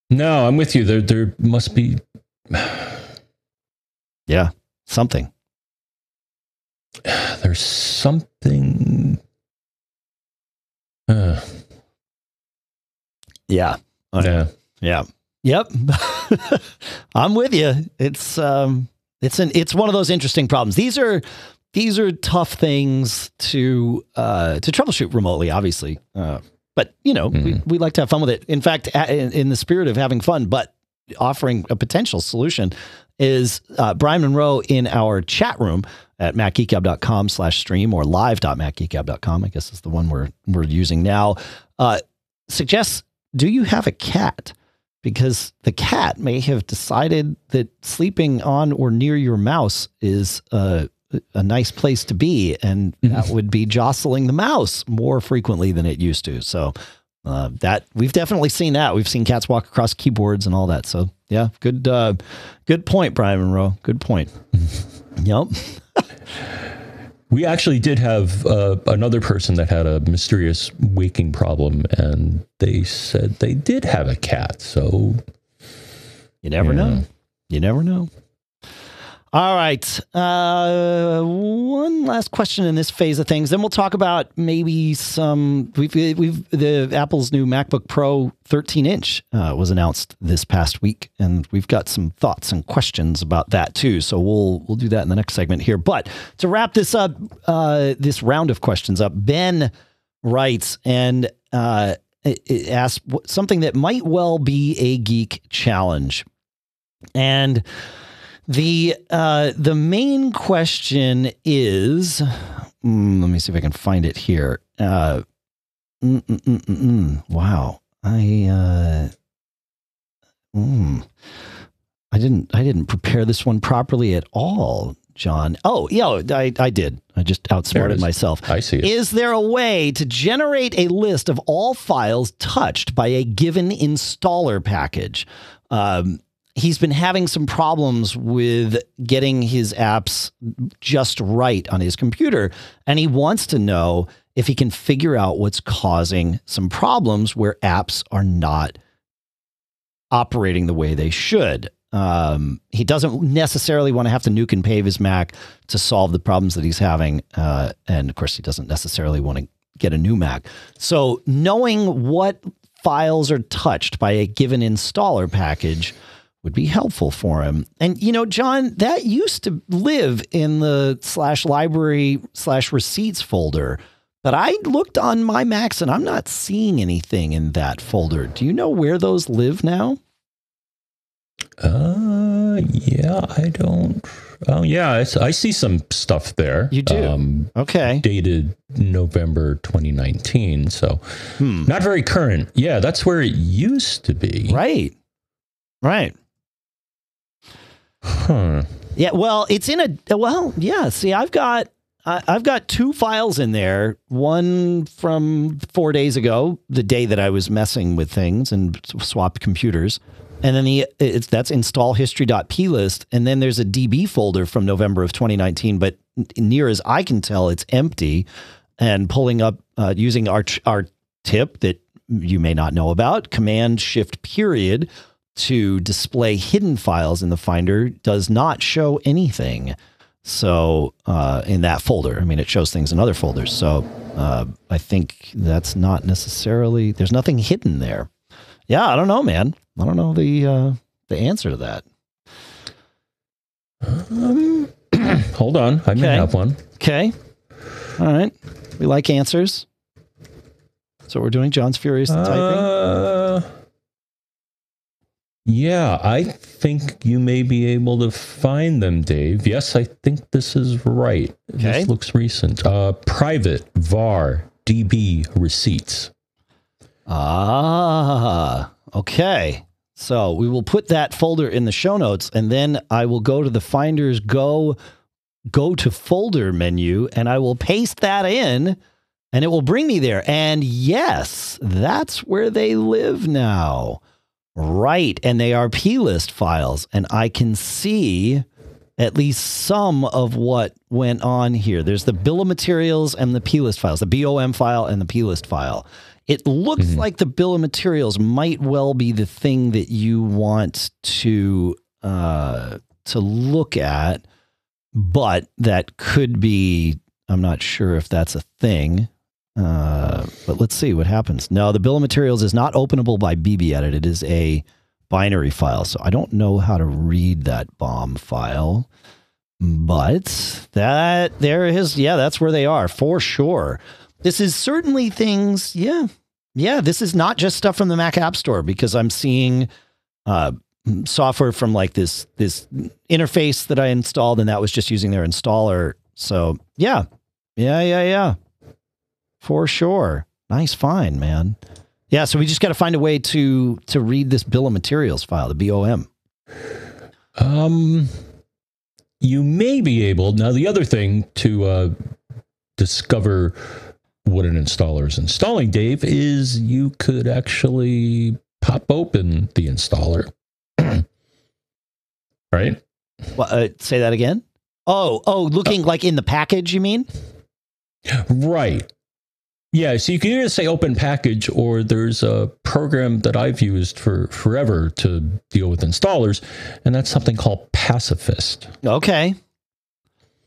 No, I'm with you. There, there must be. *sighs* Yeah, something. *sighs* There's something. Uh, Yeah, Uh, yeah. yeah, yep. *laughs* I'm with you. It's um, it's an it's one of those interesting problems. These are these are tough things to uh, to troubleshoot remotely, obviously. Uh, but you know, we, Mhm. we like to have fun with it. In fact, in, in the spirit of having fun, but offering a potential solution is uh, Brian Monroe in our chat room at macgeekgab.com slash stream or live.macgeekgab.com, I guess is the one we're, we're using now, uh, suggests, do you have a cat? Because the cat may have decided that sleeping on or near your mouse is uh, a nice place to be, and *laughs* that would be jostling the mouse more frequently than it used to. So uh, that we've definitely seen that. We've seen cats walk across keyboards and all that. So yeah, good, uh, good point, Brian Monroe. Good point. *laughs* yep. *laughs* We actually did have uh, another person that had a mysterious waking problem, and they said they did have a cat. So You never Yeah. know. You never know. All right. Uh, one last question in this phase of things. Then we'll talk about maybe some. We've we've the Apple's new MacBook Pro 13 inch uh, was announced this past week, and we've got some thoughts and questions about that too. So we'll we'll do that in the next segment here. But to wrap this up, uh, this round of questions up, Ben writes and uh, asks something that might well be a geek challenge, and the uh, the main question is, mm, let me see if I can find it here. Uh, mm, mm, mm, wow, I uh, I didn't I didn't prepare this one properly at all, John. Oh, yeah, I I did. I just outsmarted myself. I see. It. Is there a way to generate a list of all files touched by a given installer package? Um, he's been having some problems with getting his apps just right on his computer. And he wants to know if he can figure out what's causing some problems where apps are not operating the way they should. Um, he doesn't necessarily want to have to nuke and pave his Mac to solve the problems that he's having. Uh, and of course, he doesn't necessarily want to get a new Mac. So, knowing what files are touched by a given installer package would be helpful for him. And you know, John, that used to live in the slash library slash receipts folder. But I looked on my Macs and I'm not seeing anything in that folder. Do you know where those live now? Uh, yeah, I don't. Oh, yeah, I, I see some stuff there. You do. Um, okay. Dated November 2019, so hmm. not very current. Yeah, that's where it used to be. Right. Right. Huh. Yeah, well, it's in a well, yeah. See, I've got I, I've got two files in there. One from four days ago, the day that I was messing with things and swapped computers, and then the it's that's install history.plist, and then there's a DB folder from November of 2019. But near as I can tell, it's empty. And pulling up uh, using our our tip that you may not know about, Command Shift period to display hidden files in the Finder does not show anything. So uh, in that folder, I mean, it shows things in other folders. So uh, I think that's not necessarily. There's nothing hidden there. Yeah, I don't know, man. I don't know the uh, the answer to that. Um, *clears throat* hold on, I may okay. have one. Okay. All right. We like answers. So we're doing John's Furious typing. Uh, yeah, I think you may be able to find them, Dave. Yes, I think this is right. Okay. This looks recent. Uh, private var db receipts. Ah, okay. So we will put that folder in the show notes, and then I will go to the Finders Go go to folder menu, and I will paste that in, and it will bring me there. And yes, that's where they live now. Right. And they are plist files. And I can see at least some of what went on here. There's the bill of materials and the plist files, the BOM file and the plist file. It looks mm-hmm. like the bill of materials might well be the thing that you want to uh, to look at, but that could be. I'm not sure if that's a thing. Uh, but let's see what happens. No, the bill of materials is not openable by BBEdit. It is a binary file. So I don't know how to read that BOM file. But that there is, yeah, that's where they are for sure. This is certainly things, yeah. Yeah, this is not just stuff from the Mac App Store because I'm seeing uh, software from like this this interface that I installed and that was just using their installer. So, yeah. Yeah, yeah, yeah for sure. Nice find, man. Yeah, so we just got to find a way to to read this bill of materials file, the BOM. Um, you may be able now. The other thing to uh, discover what an installer is installing, Dave, is you could actually pop open the installer, *clears throat* right? Well, uh, say that again. Oh, oh, looking uh, like in the package, you mean? Right. Yeah, so you can either say open package or there's a program that I've used for forever to deal with installers, and that's something called Pacifist. Okay.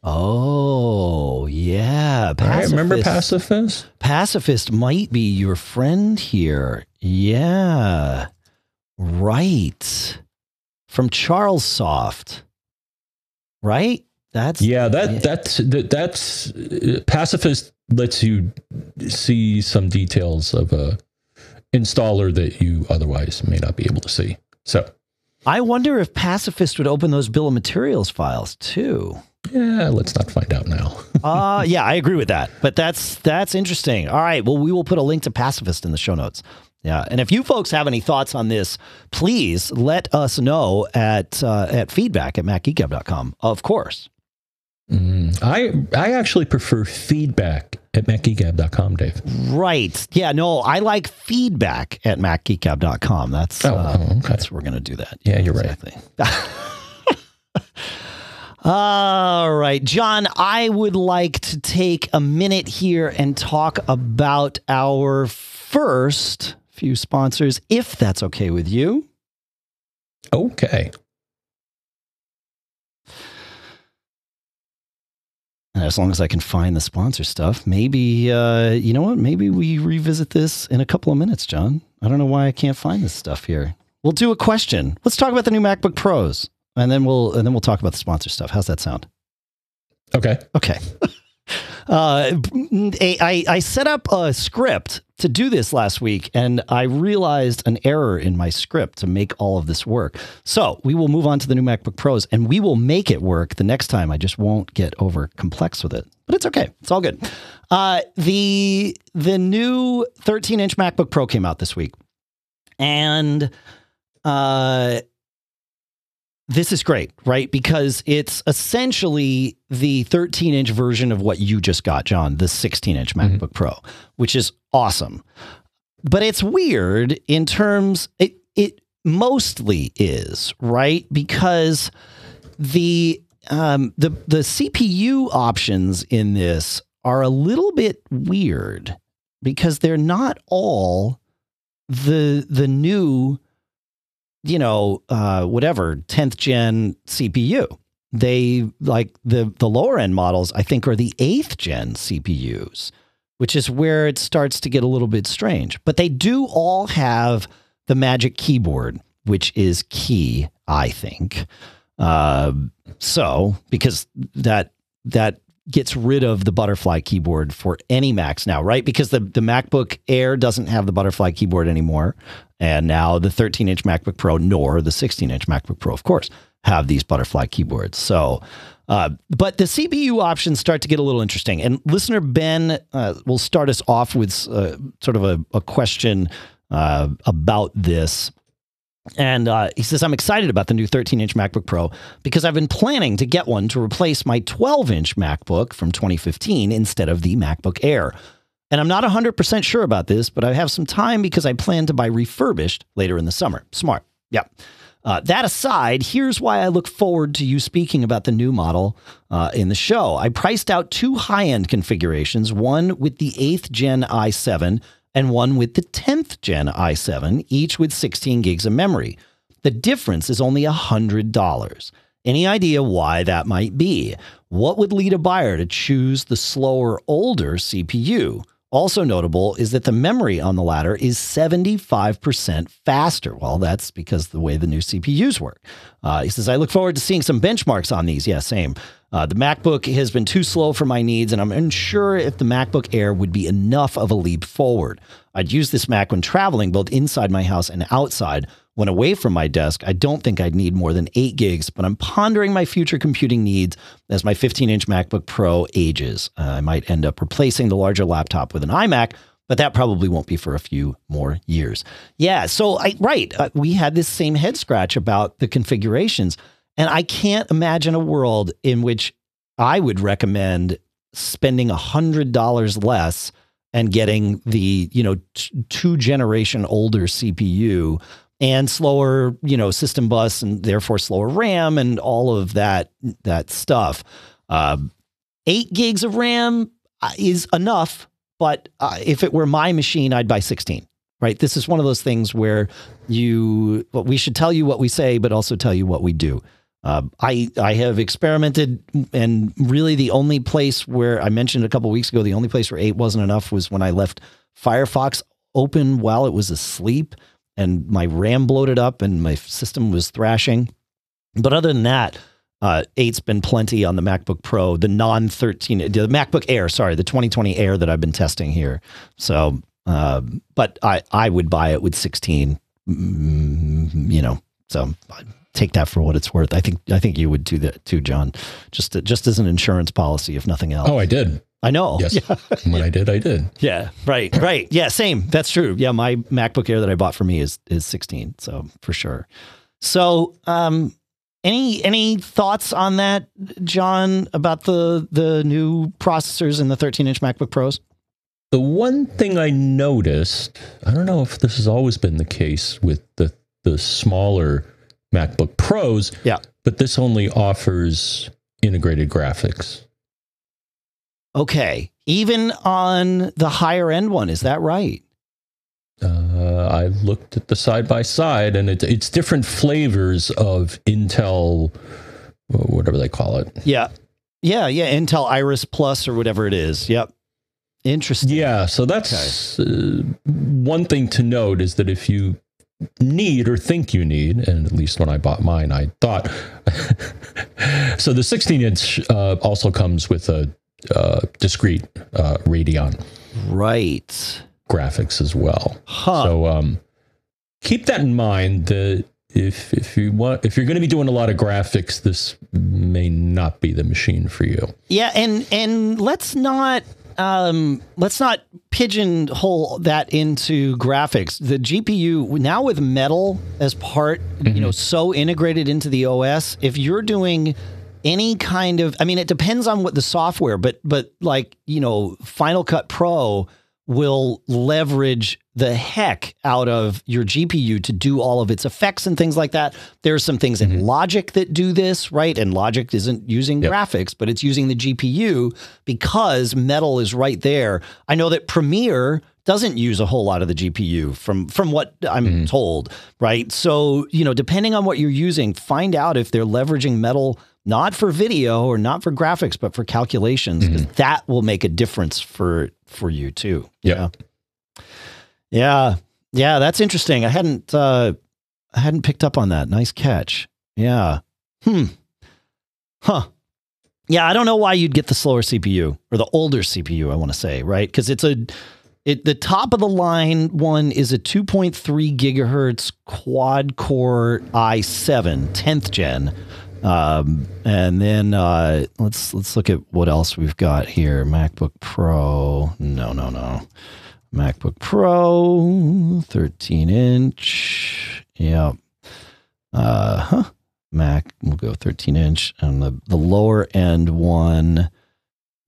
Oh, yeah. Right, remember Pacifist? Pacifist might be your friend here. Yeah. Right. From CharlesSoft. Right? That's Yeah, that that's that, that's uh, Pacifist lets you see some details of a installer that you otherwise may not be able to see. So, I wonder if Pacifist would open those bill of materials files too. yeah, let's not find out now. *laughs* Uh yeah, I agree with that. But that's that's interesting. All right, well we will put a link to Pacifist in the show notes. Yeah, and if you folks have any thoughts on this, please let us know at uh, at feedback at macgeekgab.com. Of course. Mm, I I actually prefer feedback at macgeekgab.com, Dave. Right. Yeah, no, I like feedback at macgeekgab.com. That's Oh, uh, oh, okay. that's we're going to do that. Yeah, you're right. *laughs* All right, John, I would like to take a minute here and talk about our first few sponsors, if that's okay with you. Okay. And as long as I can find the sponsor stuff, maybe, uh, you know what? Maybe we revisit this in a couple of minutes, John. I don't know why I can't find this stuff here. We'll do a question. Let's talk about the new MacBook Pros, and then we'll and then we'll talk about the sponsor stuff. How's that sound? Okay. Okay. *laughs* Uh, I, I set up a script to do this last week, and I realized an error in my script to make all of this work. So we will move on to the new MacBook Pros, and we will make it work the next time. I just won't get over complex with it, but it's okay. It's all good. Uh, the the new 13 inch MacBook Pro came out this week, and uh, this is great, right? Because it's essentially the 13 inch version of what you just got, John, the 16 inch Mhm. MacBook Pro, which is awesome. But it's weird in terms it it mostly is, right? Because the um the the CPU options in this are a little bit weird because they're not all the the new you know, uh, whatever 10th gen CPU. They like the the lower end models, I think, are the eighth gen CPUs, which is where it starts to get a little bit strange. But they do all have the Magic Keyboard, which is key, I think. Uh, so because that that gets rid of the butterfly keyboard for any Macs now, right? Because the the MacBook Air doesn't have the butterfly keyboard anymore. And now the 13 inch MacBook Pro, nor the 16 inch MacBook Pro, of course, have these butterfly keyboards. So, uh, but the CPU options start to get a little interesting. And listener Ben uh, will start us off with uh, sort of a, a question uh, about this. And uh, he says, I'm excited about the new 13 inch MacBook Pro because I've been planning to get one to replace my 12 inch MacBook from 2015 instead of the MacBook Air. And I'm not 100% sure about this, but I have some time because I plan to buy refurbished later in the summer. Smart. Yeah. Uh, that aside, here's why I look forward to you speaking about the new model uh, in the show. I priced out two high end configurations one with the 8th gen i7 and one with the 10th gen i7, each with 16 gigs of memory. The difference is only $100. Any idea why that might be? What would lead a buyer to choose the slower, older CPU? Also notable is that the memory on the latter is 75% faster. Well, that's because the way the new CPUs work. Uh, he says, I look forward to seeing some benchmarks on these. Yeah, same. Uh, the MacBook has been too slow for my needs, and I'm unsure if the MacBook Air would be enough of a leap forward. I'd use this Mac when traveling, both inside my house and outside. When away from my desk, I don't think I'd need more than 8 gigs, but I'm pondering my future computing needs as my 15 inch MacBook Pro ages. Uh, I might end up replacing the larger laptop with an iMac, but that probably won't be for a few more years. Yeah, so I right, uh, we had this same head scratch about the configurations, and I can't imagine a world in which I would recommend spending a hundred dollars less and getting the you know t- two generation older CPU and slower you know system bus and therefore slower RAM and all of that that stuff. Uh, eight gigs of RAM uh, is enough but uh, if it were my machine, I'd buy 16. Right. This is one of those things where you, well, we should tell you what we say, but also tell you what we do. Uh, I I have experimented, and really the only place where I mentioned a couple weeks ago, the only place where eight wasn't enough was when I left Firefox open while it was asleep, and my RAM bloated up, and my system was thrashing. But other than that, uh, eight's been plenty on the MacBook Pro, the non 13, the MacBook Air, sorry, the 2020 Air that I've been testing here. So, uh, but I I would buy it with 16, mm, you know. So take that for what it's worth. I think I think you would do that too, John. Just to, just as an insurance policy, if nothing else. Oh, I did. I know. Yes. *laughs* Yeah. when I did, I did. Yeah. Right. Right. Yeah. Same. That's true. Yeah. My MacBook Air that I bought for me is is 16. So for sure. So, um, any any thoughts on that, John, about the the new processors in the 13 inch MacBook Pros? The one thing I noticed, I don't know if this has always been the case with the the smaller MacBook Pros. Yeah. But this only offers integrated graphics. Okay. Even on the higher end one, is that right? Uh, I looked at the side by side, and it, it's different flavors of Intel, whatever they call it. Yeah, yeah, yeah. Intel Iris Plus or whatever it is. Yep. Interesting. Yeah. So that's okay. uh, one thing to note is that if you need or think you need, and at least when I bought mine, I thought. *laughs* so the 16 inch uh, also comes with a uh, discrete uh, Radeon. Right. Graphics as well. Huh. So um, keep that in mind. That if if you want if you're going to be doing a lot of graphics, this may not be the machine for you. Yeah, and and let's not um, let's not pigeonhole that into graphics. The GPU now with Metal as part, mm-hmm. you know, so integrated into the OS. If you're doing any kind of, I mean, it depends on what the software, but but like you know, Final Cut Pro will leverage the heck out of your GPU to do all of its effects and things like that. There's some things mm-hmm. in Logic that do this, right? And Logic isn't using yep. graphics, but it's using the GPU because Metal is right there. I know that Premiere doesn't use a whole lot of the GPU from from what I'm mm-hmm. told, right? So, you know, depending on what you're using, find out if they're leveraging Metal not for video or not for graphics, but for calculations, because mm-hmm. that will make a difference for for you too. Yep. Yeah. Yeah. Yeah. That's interesting. I hadn't uh I hadn't picked up on that. Nice catch. Yeah. Hmm. Huh. Yeah, I don't know why you'd get the slower CPU or the older CPU, I want to say, right? Because it's a it the top of the line one is a 2.3 gigahertz quad core i7 10th gen um, and then uh, let's let's look at what else we've got here. MacBook Pro. No, no, no. MacBook Pro, 13 inch. Yep. Uh huh. Mac, we'll go 13 inch. And the, the lower end one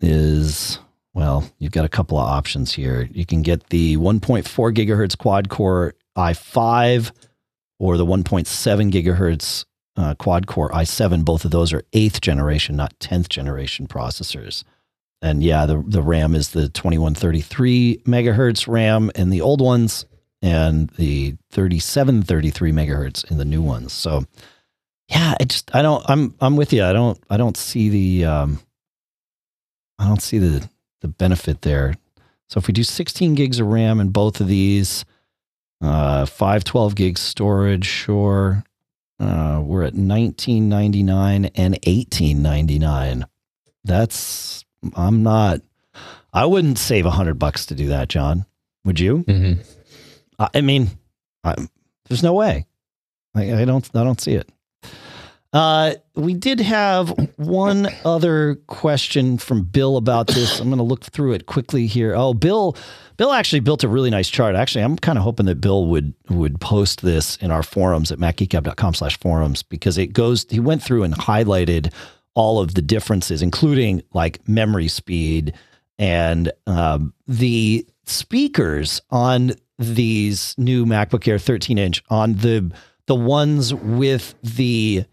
is, well, you've got a couple of options here. You can get the 1.4 gigahertz quad core i5 or the 1.7 gigahertz uh, quad core i7. Both of those are eighth generation, not 10th generation processors. And yeah, the, the RAM is the 2133 megahertz RAM in the old ones and the 3733 megahertz in the new ones. So yeah, I just, I don't, I'm, I'm with you. I don't, I don't see the, um, I don't see the, the benefit there. So if we do 16 gigs of RAM in both of these, uh, 512 gigs storage, sure. Uh, we're at 1999 and 1899. That's I'm not. I wouldn't save a hundred bucks to do that, John. Would you? Mm-hmm. I, I, mean, I, there's no way. I, I don't. I don't see it. Uh, we did have one other question from Bill about this. I'm going to look through it quickly here. Oh, Bill, Bill actually built a really nice chart. Actually, I'm kind of hoping that Bill would would post this in our forums at macgeekgab.com slash forums because it goes. He went through and highlighted all of the differences, including like memory speed and um, the speakers on these new MacBook Air 13 inch on the the ones with the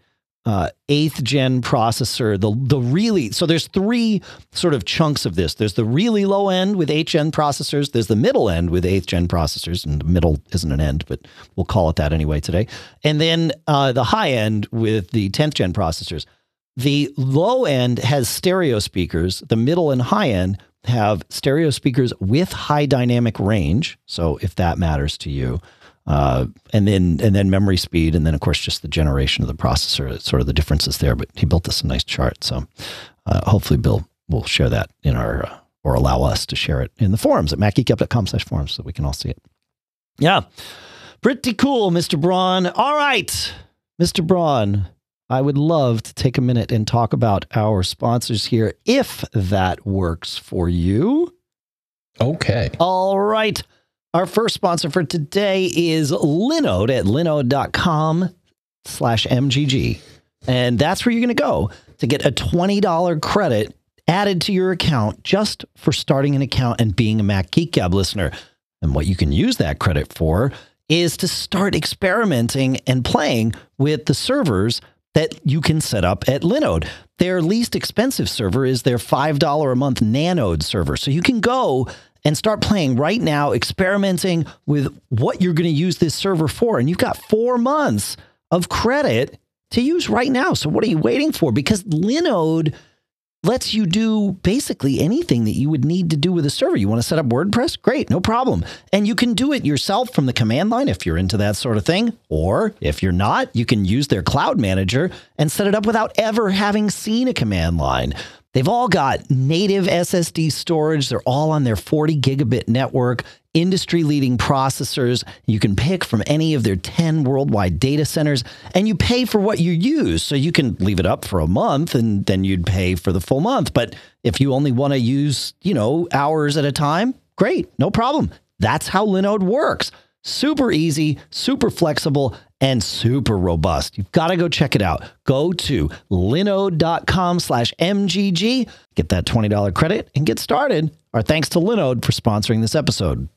uh, eighth gen processor. The the really so there's three sort of chunks of this. There's the really low end with eighth gen processors. There's the middle end with eighth gen processors, and the middle isn't an end, but we'll call it that anyway today. And then uh, the high end with the tenth gen processors. The low end has stereo speakers. The middle and high end have stereo speakers with high dynamic range. So if that matters to you. Uh, and then and then memory speed, and then of course just the generation of the processor. Sort of the differences there. But he built us a nice chart, so uh, hopefully Bill will share that in our uh, or allow us to share it in the forums at macgeekgab.com slash forums so we can all see it. Yeah, pretty cool, Mr. Braun. All right, Mr. Braun. I would love to take a minute and talk about our sponsors here, if that works for you. Okay. All right. Our first sponsor for today is Linode at linode.com slash MGG. And that's where you're going to go to get a $20 credit added to your account just for starting an account and being a Mac Geek Gab listener. And what you can use that credit for is to start experimenting and playing with the servers that you can set up at Linode. Their least expensive server is their $5 a month Nanode server. So you can go and start playing right now, experimenting with what you're going to use this server for. And you've got four months of credit to use right now. So what are you waiting for? Because Linode lets you do basically anything that you would need to do with a server. You want to set up WordPress? Great, no problem. And you can do it yourself from the command line if you're into that sort of thing. Or if you're not, you can use their cloud manager and set it up without ever having seen a command line. They've all got native SSD storage. They're all on their 40 gigabit network, industry leading processors. You can pick from any of their 10 worldwide data centers, and you pay for what you use. So you can leave it up for a month and then you'd pay for the full month. But if you only want to use, you know, hours at a time, great, no problem. That's how Linode works. Super easy, super flexible, and super robust. You've got to go check it out. Go to linode.com slash MGG, get that $20 credit, and get started. Our thanks to Linode for sponsoring this episode.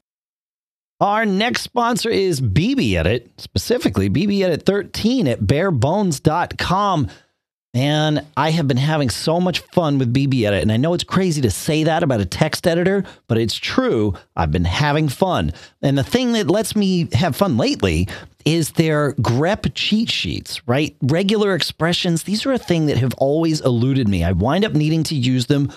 Our next sponsor is BB Edit, specifically BB Edit 13 at barebones.com. And I have been having so much fun with BB Edit. And I know it's crazy to say that about a text editor, but it's true. I've been having fun. And the thing that lets me have fun lately is their grep cheat sheets, right? Regular expressions. These are a thing that have always eluded me. I wind up needing to use them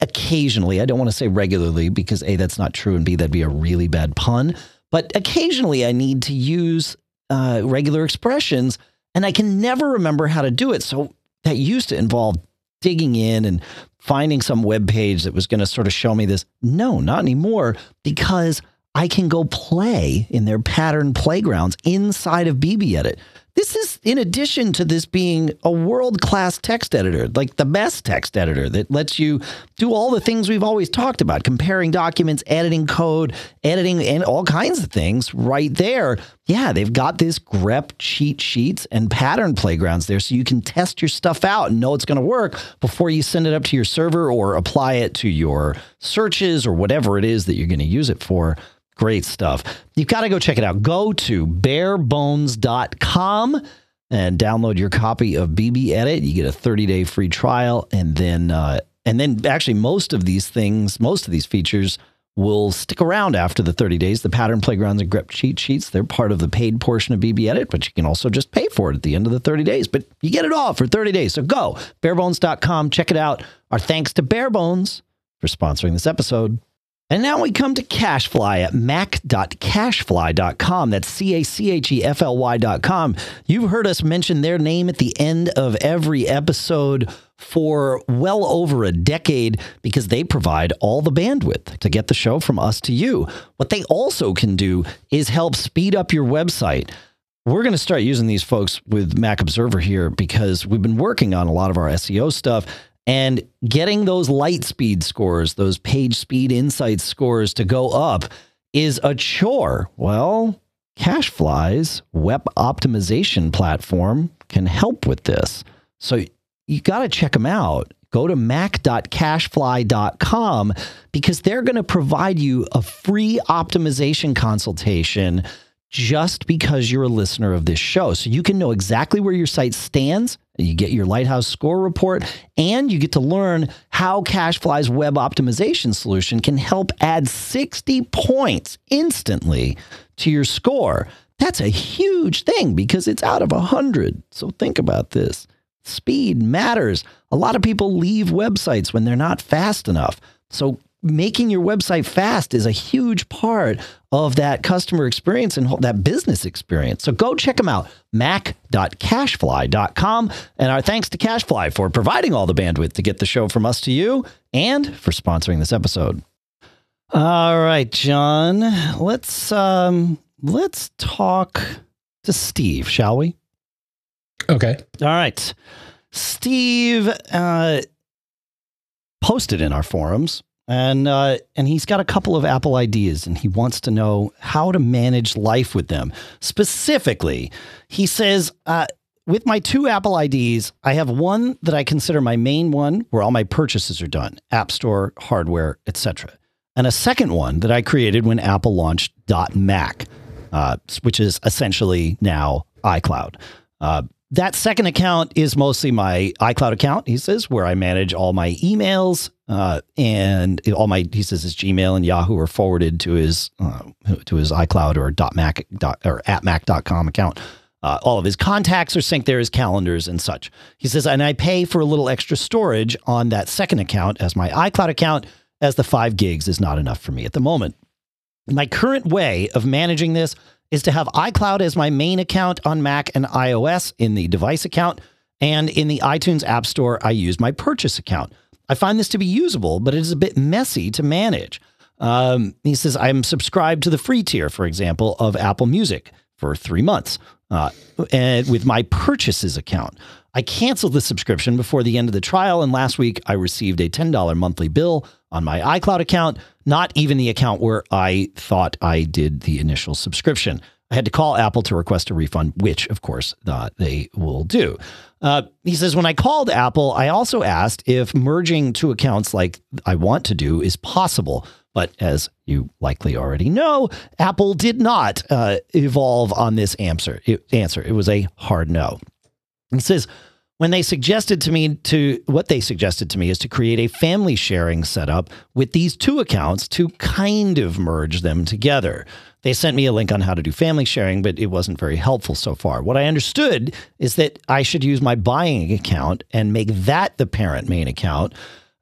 occasionally. I don't want to say regularly because A, that's not true, and B, that'd be a really bad pun. But occasionally I need to use uh, regular expressions and I can never remember how to do it. So that used to involve digging in and finding some web page that was going to sort of show me this. No, not anymore because I can go play in their pattern playgrounds inside of BB Edit. This is in addition to this being a world class text editor, like the best text editor that lets you do all the things we've always talked about comparing documents, editing code, editing, and all kinds of things right there. Yeah, they've got this grep cheat sheets and pattern playgrounds there so you can test your stuff out and know it's going to work before you send it up to your server or apply it to your searches or whatever it is that you're going to use it for. Great stuff. You've got to go check it out. Go to barebones.com and download your copy of BB Edit. You get a 30-day free trial and then uh, and then actually most of these things, most of these features will stick around after the 30 days. The pattern playgrounds and grep cheat sheets, they're part of the paid portion of BB Edit, but you can also just pay for it at the end of the 30 days. But you get it all for 30 days. So go barebones.com, check it out. Our thanks to Barebones for sponsoring this episode. And now we come to CacheFly at mac.cachefly.com. That's C A C H E F L Y.com. You've heard us mention their name at the end of every episode for well over a decade because they provide all the bandwidth to get the show from us to you. What they also can do is help speed up your website. We're going to start using these folks with Mac Observer here because we've been working on a lot of our SEO stuff and getting those light speed scores, those page speed insight scores to go up is a chore. Well, Cachefly's web optimization platform can help with this. So you got to check them out. Go to mac.cachefly.com because they're going to provide you a free optimization consultation just because you're a listener of this show. So you can know exactly where your site stands. You get your Lighthouse score report, and you get to learn how CacheFly's web optimization solution can help add 60 points instantly to your score. That's a huge thing because it's out of 100. So think about this. Speed matters. A lot of people leave websites when they're not fast enough. So making your website fast is a huge part of that customer experience and that business experience. So go check them out, mac.cachefly.com. And our thanks to CacheFly for providing all the bandwidth to get the show from us to you and for sponsoring this episode. All right, John, let's um let's talk to Steve, shall we? Okay. All right. Steve uh, posted in our forums and uh, and he's got a couple of Apple IDs, and he wants to know how to manage life with them. Specifically, he says, uh, with my two Apple IDs, I have one that I consider my main one, where all my purchases are done, App Store, hardware, etc., and a second one that I created when Apple launched .Mac, uh, which is essentially now iCloud. That second account is mostly my iCloud account, he says, where I manage all my emails uh, and all my, he says his Gmail and Yahoo are forwarded to his, uh, to his iCloud or .mac or at mac.com account. Uh, all of his contacts are synced there, his calendars and such. He says, and I pay for a little extra storage on that second account as my iCloud account, as the five gigs is not enough for me at the moment. My current way of managing this is to have iCloud as my main account on Mac and iOS in the device account. And in the iTunes App Store, I use my purchase account. I find this to be usable, but it is a bit messy to manage. Um, he says, I'm subscribed to the free tier, for example, of Apple Music for three months uh, and with my purchases account. I canceled the subscription before the end of the trial, and last week I received a $10 monthly bill on my iCloud account, not even the account where I thought I did the initial subscription. I had to call Apple to request a refund, which, of course, uh, they will do. Uh, he says, when I called Apple, I also asked if merging two accounts like I want to do is possible. But as you likely already know, Apple did not uh, evolve on this answer. It, answer. It was a hard no. He says, when they suggested to me to what they suggested to me is to create a family sharing setup with these two accounts to kind of merge them together. They sent me a link on how to do family sharing, but it wasn't very helpful so far. What I understood is that I should use my buying account and make that the parent main account,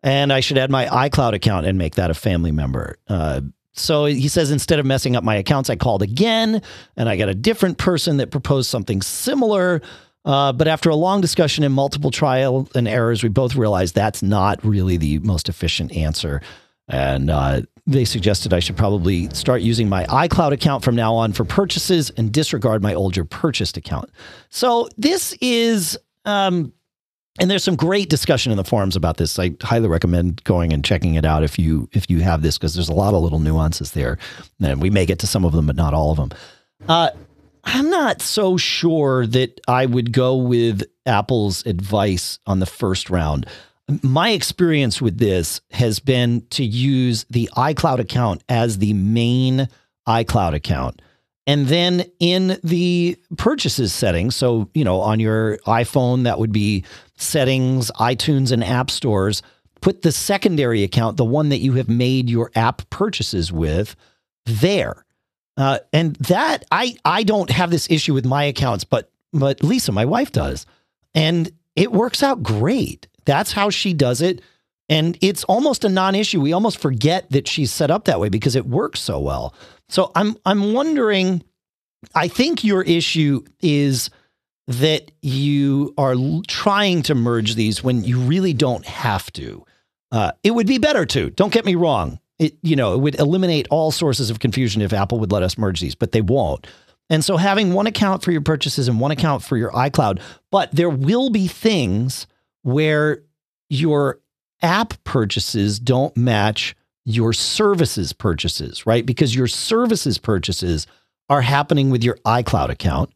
and I should add my iCloud account and make that a family member. Uh, so he says instead of messing up my accounts, I called again and I got a different person that proposed something similar. Uh, but after a long discussion and multiple trial and errors, we both realized that's not really the most efficient answer. And uh, they suggested I should probably start using my iCloud account from now on for purchases and disregard my older purchased account. So this is, um, and there's some great discussion in the forums about this. I highly recommend going and checking it out if you if you have this because there's a lot of little nuances there, and we may get to some of them, but not all of them. Uh, I'm not so sure that I would go with Apple's advice on the first round. My experience with this has been to use the iCloud account as the main iCloud account. And then in the purchases settings, so, you know, on your iPhone, that would be settings, iTunes, and app stores, put the secondary account, the one that you have made your app purchases with, there. Uh, and that I I don't have this issue with my accounts, but but Lisa, my wife does, and it works out great. That's how she does it, and it's almost a non-issue. We almost forget that she's set up that way because it works so well. So I'm I'm wondering. I think your issue is that you are trying to merge these when you really don't have to. Uh, it would be better to. Don't get me wrong it you know it would eliminate all sources of confusion if Apple would let us merge these, but they won't. And so having one account for your purchases and one account for your iCloud, but there will be things where your app purchases don't match your services purchases, right? Because your services purchases are happening with your iCloud account.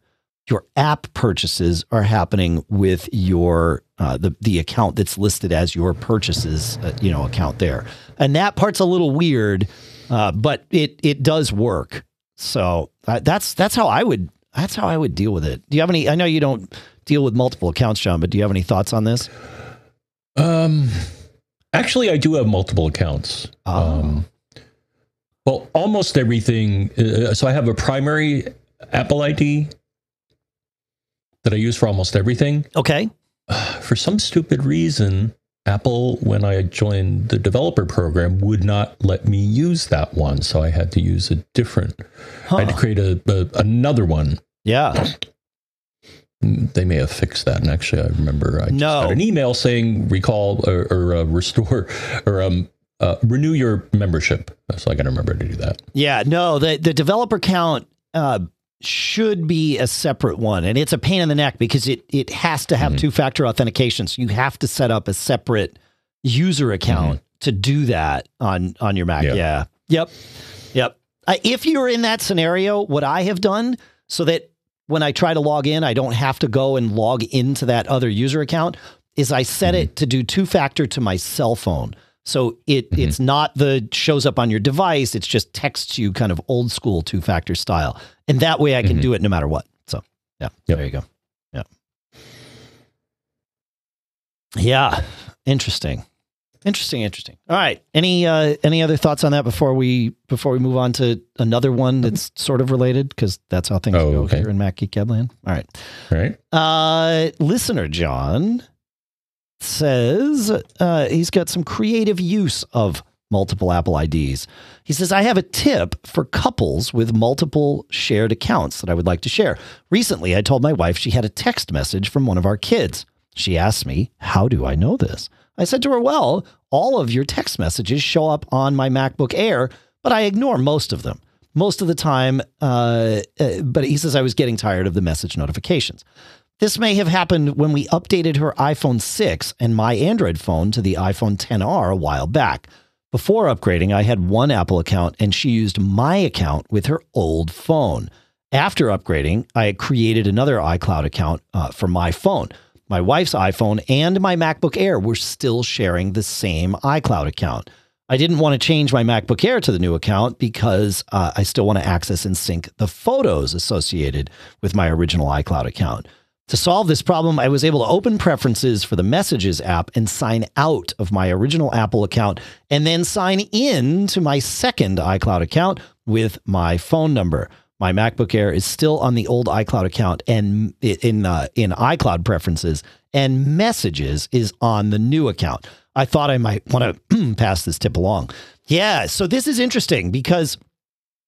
Your app purchases are happening with your uh, the the account that's listed as your purchases, uh, you know, account there, and that part's a little weird, uh, but it it does work. So uh, that's that's how I would that's how I would deal with it. Do you have any? I know you don't deal with multiple accounts, John, but do you have any thoughts on this? Um, actually, I do have multiple accounts. Oh. Um, well, almost everything. Uh, so I have a primary Apple ID that I use for almost everything. Okay. *sighs* For some stupid reason, Apple, when I joined the developer program, would not let me use that one. So I had to use a different. I had to create a, a another one. Yeah. They may have fixed that. And actually, I remember I No. got an email saying recall or, or uh, restore *laughs* or um, uh, renew your membership. So I got to remember to do that. Yeah. No, the the developer count uh, should be a separate one, and it's a pain in the neck because it it has to have Mhm. two factor authentication. So you have to set up a separate user account to do that on on your Mac. Yeah. Yeah. Yep. Yep. Uh, if you're in that scenario, what I have done so that when I try to log in, I don't have to go and log into that other user account is I set it to do two factor to my cell phone. So it Mhm. it's not the shows up on your device, it's just texts you kind of old school two factor style. And that way I can Mhm. do it no matter what. So, yeah. Yep. There you go. Yeah. Yeah. Interesting. Interesting, interesting. All right. Any uh any other thoughts on that before we before we move on to another one that's sort of related because that's how things Oh, go okay. here in Mac Geek All right. All right. Uh, listener John says uh, he's got some creative use of multiple Apple IDs. He says, I have a tip for couples with multiple shared accounts that I would like to share. Recently, I told my wife she had a text message from one of our kids. She asked me, How do I know this? I said to her, Well, all of your text messages show up on my MacBook Air, but I ignore most of them. Most of the time, uh, uh, but he says I was getting tired of the message notifications. This may have happened when we updated her iPhone 6 and my Android phone to the iPhone 10R a while back. Before upgrading, I had one Apple account and she used my account with her old phone. After upgrading, I created another iCloud account uh, for my phone. My wife's iPhone and my MacBook Air were still sharing the same iCloud account. I didn't want to change my MacBook Air to the new account because uh, I still want to access and sync the photos associated with my original iCloud account. To solve this problem, I was able to open preferences for the Messages app and sign out of my original Apple account and then sign in to my second iCloud account with my phone number. My MacBook Air is still on the old iCloud account and in uh, in iCloud preferences, and Messages is on the new account. I thought I might want *clears throat* to pass this tip along. Yeah, so this is interesting because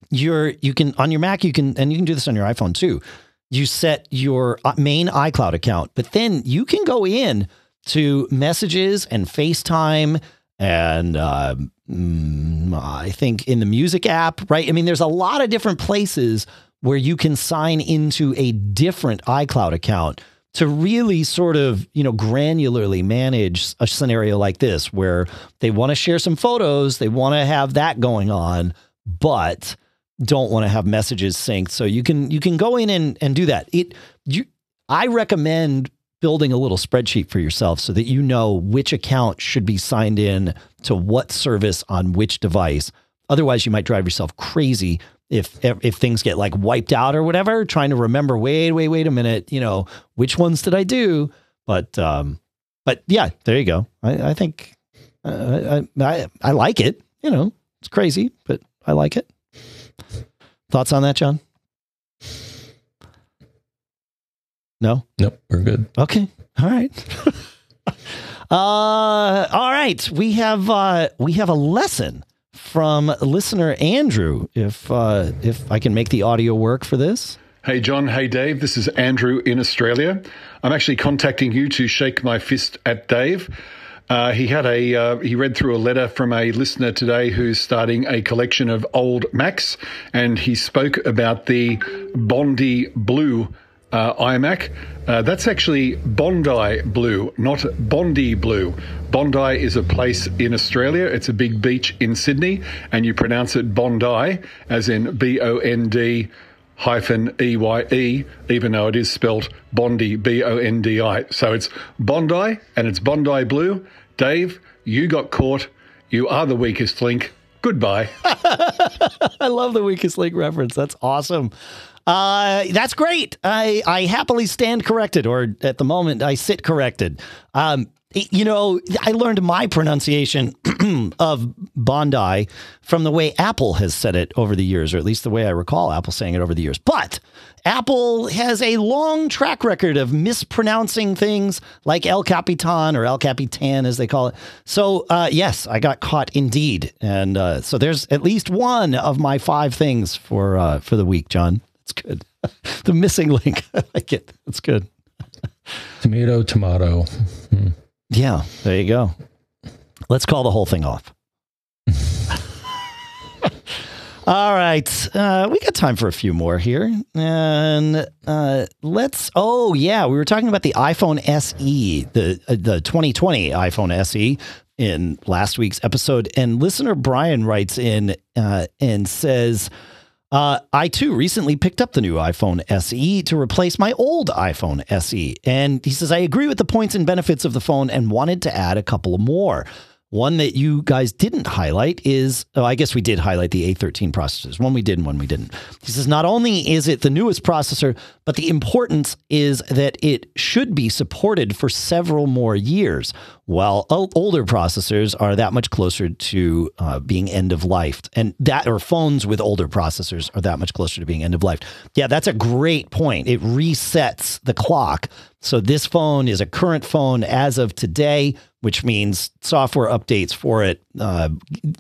you're you can on your Mac you can and you can do this on your iPhone too. You set your uh, main iCloud account, but then you can go in to Messages and FaceTime and uh, mm, I think in the music app, right? I mean, there's a lot of different places where you can sign into a different iCloud account to really sort of, you know, granularly manage a scenario like this where they want to share some photos, they want to have that going on, but don't want to have messages synced. So you can you can go in and, and do that. It you I recommend building a little spreadsheet for yourself so that you know which account should be signed in to what service on which device. Otherwise, you might drive yourself crazy if if things get like wiped out or whatever, trying to remember, wait, wait, wait a minute, you know, which ones did I do? But um, but yeah, there you go. I, I think uh, I, I I like it. You know, it's crazy, but I like it. Thoughts on that, John? No. Nope, we're good. Okay. All right. *laughs* uh, all right. We have uh, we have a lesson from listener Andrew. If uh, if I can make the audio work for this. Hey, John. Hey, Dave. This is Andrew in Australia. I'm actually contacting you to shake my fist at Dave. Uh, he had a uh, he read through a letter from a listener today who's starting a collection of old Macs, and he spoke about the Bondi Blue uh, iMac. Uh, that's actually Bondi Blue, not Bondi Blue. Bondi is a place in Australia. It's a big beach in Sydney, and you pronounce it Bondi, as in B O N D hyphen E Y E, even though it is spelt Bondi, B O N D I. So it's Bondi and it's Bondi Blue. Dave, you got caught. You are the weakest link. Goodbye. *laughs* I love the weakest link reference. That's awesome. Uh, that's great. I, I happily stand corrected, or at the moment, I sit corrected. Um, you know, I learned my pronunciation *clears throat* of Bondi from the way Apple has said it over the years, or at least the way I recall Apple saying it over the years. But Apple has a long track record of mispronouncing things like El Capitan or El Capitan, as they call it. So, uh, yes, I got caught indeed. And uh, so there's at least one of my five things for uh, for the week, John. It's good. *laughs* the missing link. *laughs* I like it. It's good. Tomato, tomato. Hmm. Yeah, there you go. Let's call the whole thing off. *laughs* All right, uh, we got time for a few more here, and uh, let's. Oh yeah, we were talking about the iPhone SE, the uh, the 2020 iPhone SE in last week's episode, and listener Brian writes in uh, and says. Uh, I too recently picked up the new iPhone SE to replace my old iPhone SE. And he says, I agree with the points and benefits of the phone and wanted to add a couple more. One that you guys didn't highlight is, oh, I guess we did highlight the A13 processors. One we did and one we didn't. He says, not only is it the newest processor, but the importance is that it should be supported for several more years, while older processors are that much closer to uh, being end of life. And that, or phones with older processors are that much closer to being end of life. Yeah, that's a great point. It resets the clock. So this phone is a current phone as of today which means software updates for it, uh,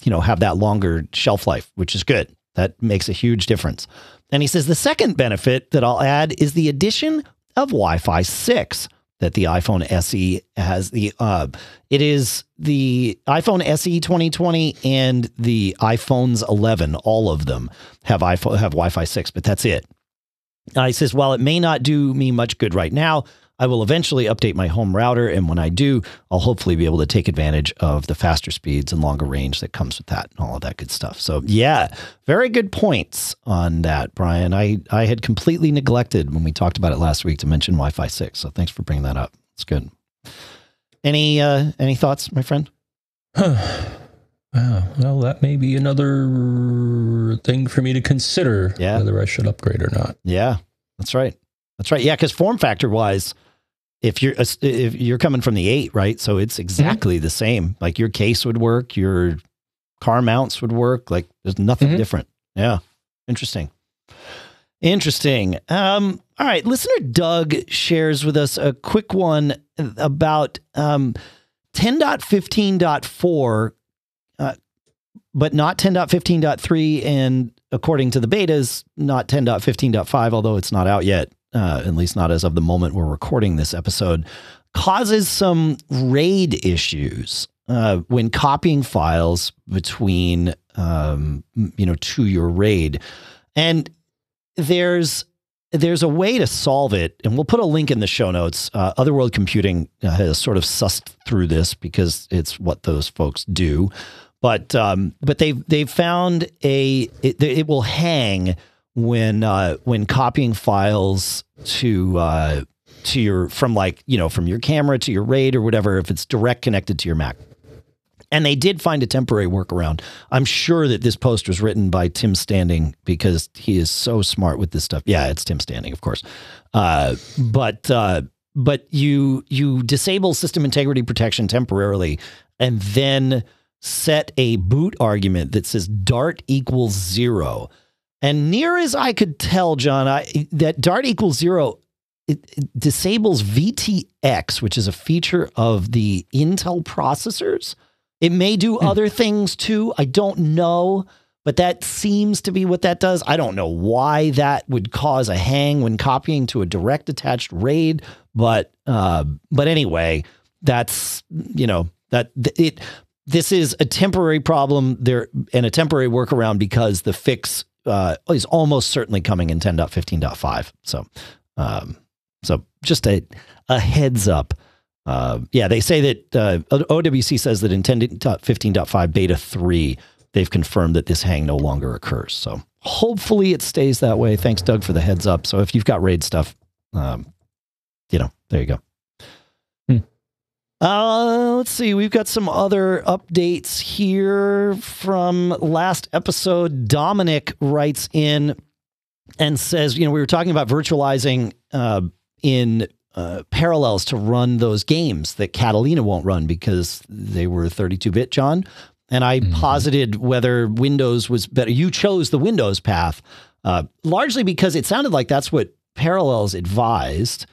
you know, have that longer shelf life, which is good. That makes a huge difference. And he says the second benefit that I'll add is the addition of Wi-Fi six that the iPhone SE has. The uh, it is the iPhone SE 2020 and the iPhones 11. All of them have iPhone have Wi-Fi six, but that's it. Uh, he says, while it may not do me much good right now, I will eventually update my home router, and when I do, I'll hopefully be able to take advantage of the faster speeds and longer range that comes with that and all of that good stuff. So, yeah, very good points on that, Brian. I, I had completely neglected when we talked about it last week to mention Wi Fi 6. So, thanks for bringing that up. It's good. Any uh, any thoughts, my friend? *sighs* *sighs* Wow. Well, that may be another thing for me to consider yeah. whether I should upgrade or not. Yeah, that's right. That's right. Yeah, because form factor wise, if you're if you're coming from the eight, right? So it's exactly mm-hmm. the same. Like your case would work, your car mounts would work. Like there's nothing mm-hmm. different. Yeah, interesting. Interesting. Um, all right, listener Doug shares with us a quick one about um, 10.15.4, uh, but not 10.15.3, and according to the betas, not 10.15.5, although it's not out yet uh, at least not as of the moment we're recording this episode, causes some RAID issues uh, when copying files between, um, you know, to your RAID. And there's there's a way to solve it, and we'll put a link in the show notes. Uh, Other World Computing uh, has sort of sussed through this because it's what those folks do. But um, but they've they've found a it, it will hang when uh, when copying files to uh, to your from like you know from your camera to your RAID or whatever if it's direct connected to your Mac. And they did find a temporary workaround. I'm sure that this post was written by Tim Standing because he is so smart with this stuff. Yeah, it's Tim Standing, of course. Uh, but uh, but you you disable system integrity protection temporarily, and then set a boot argument that says Dart equals zero. And near as I could tell, John, I, that Dart equals zero it, it, disables VTX, which is a feature of the Intel processors. It may do hmm. other things too. I don't know, but that seems to be what that does. I don't know why that would cause a hang when copying to a direct attached RAID, but uh, but anyway, that's you know that it. This is a temporary problem there and a temporary workaround because the fix uh, is almost certainly coming in 10.15.5. So, um, so just a, a heads up. Uh, yeah, they say that uh, OWC says that in 10.15.5 beta 3, they've confirmed that this hang no longer occurs. So hopefully it stays that way. Thanks, Doug, for the heads up. So if you've got RAID stuff, um, you know, there you go. Uh, let's see. We've got some other updates here from last episode. Dominic writes in and says, you know, we were talking about virtualizing uh, in uh, parallels to run those games that Catalina won't run because they were 32 bit, John. And I mm-hmm. posited whether Windows was better. You chose the Windows path, uh, largely because it sounded like that's what Parallels advised.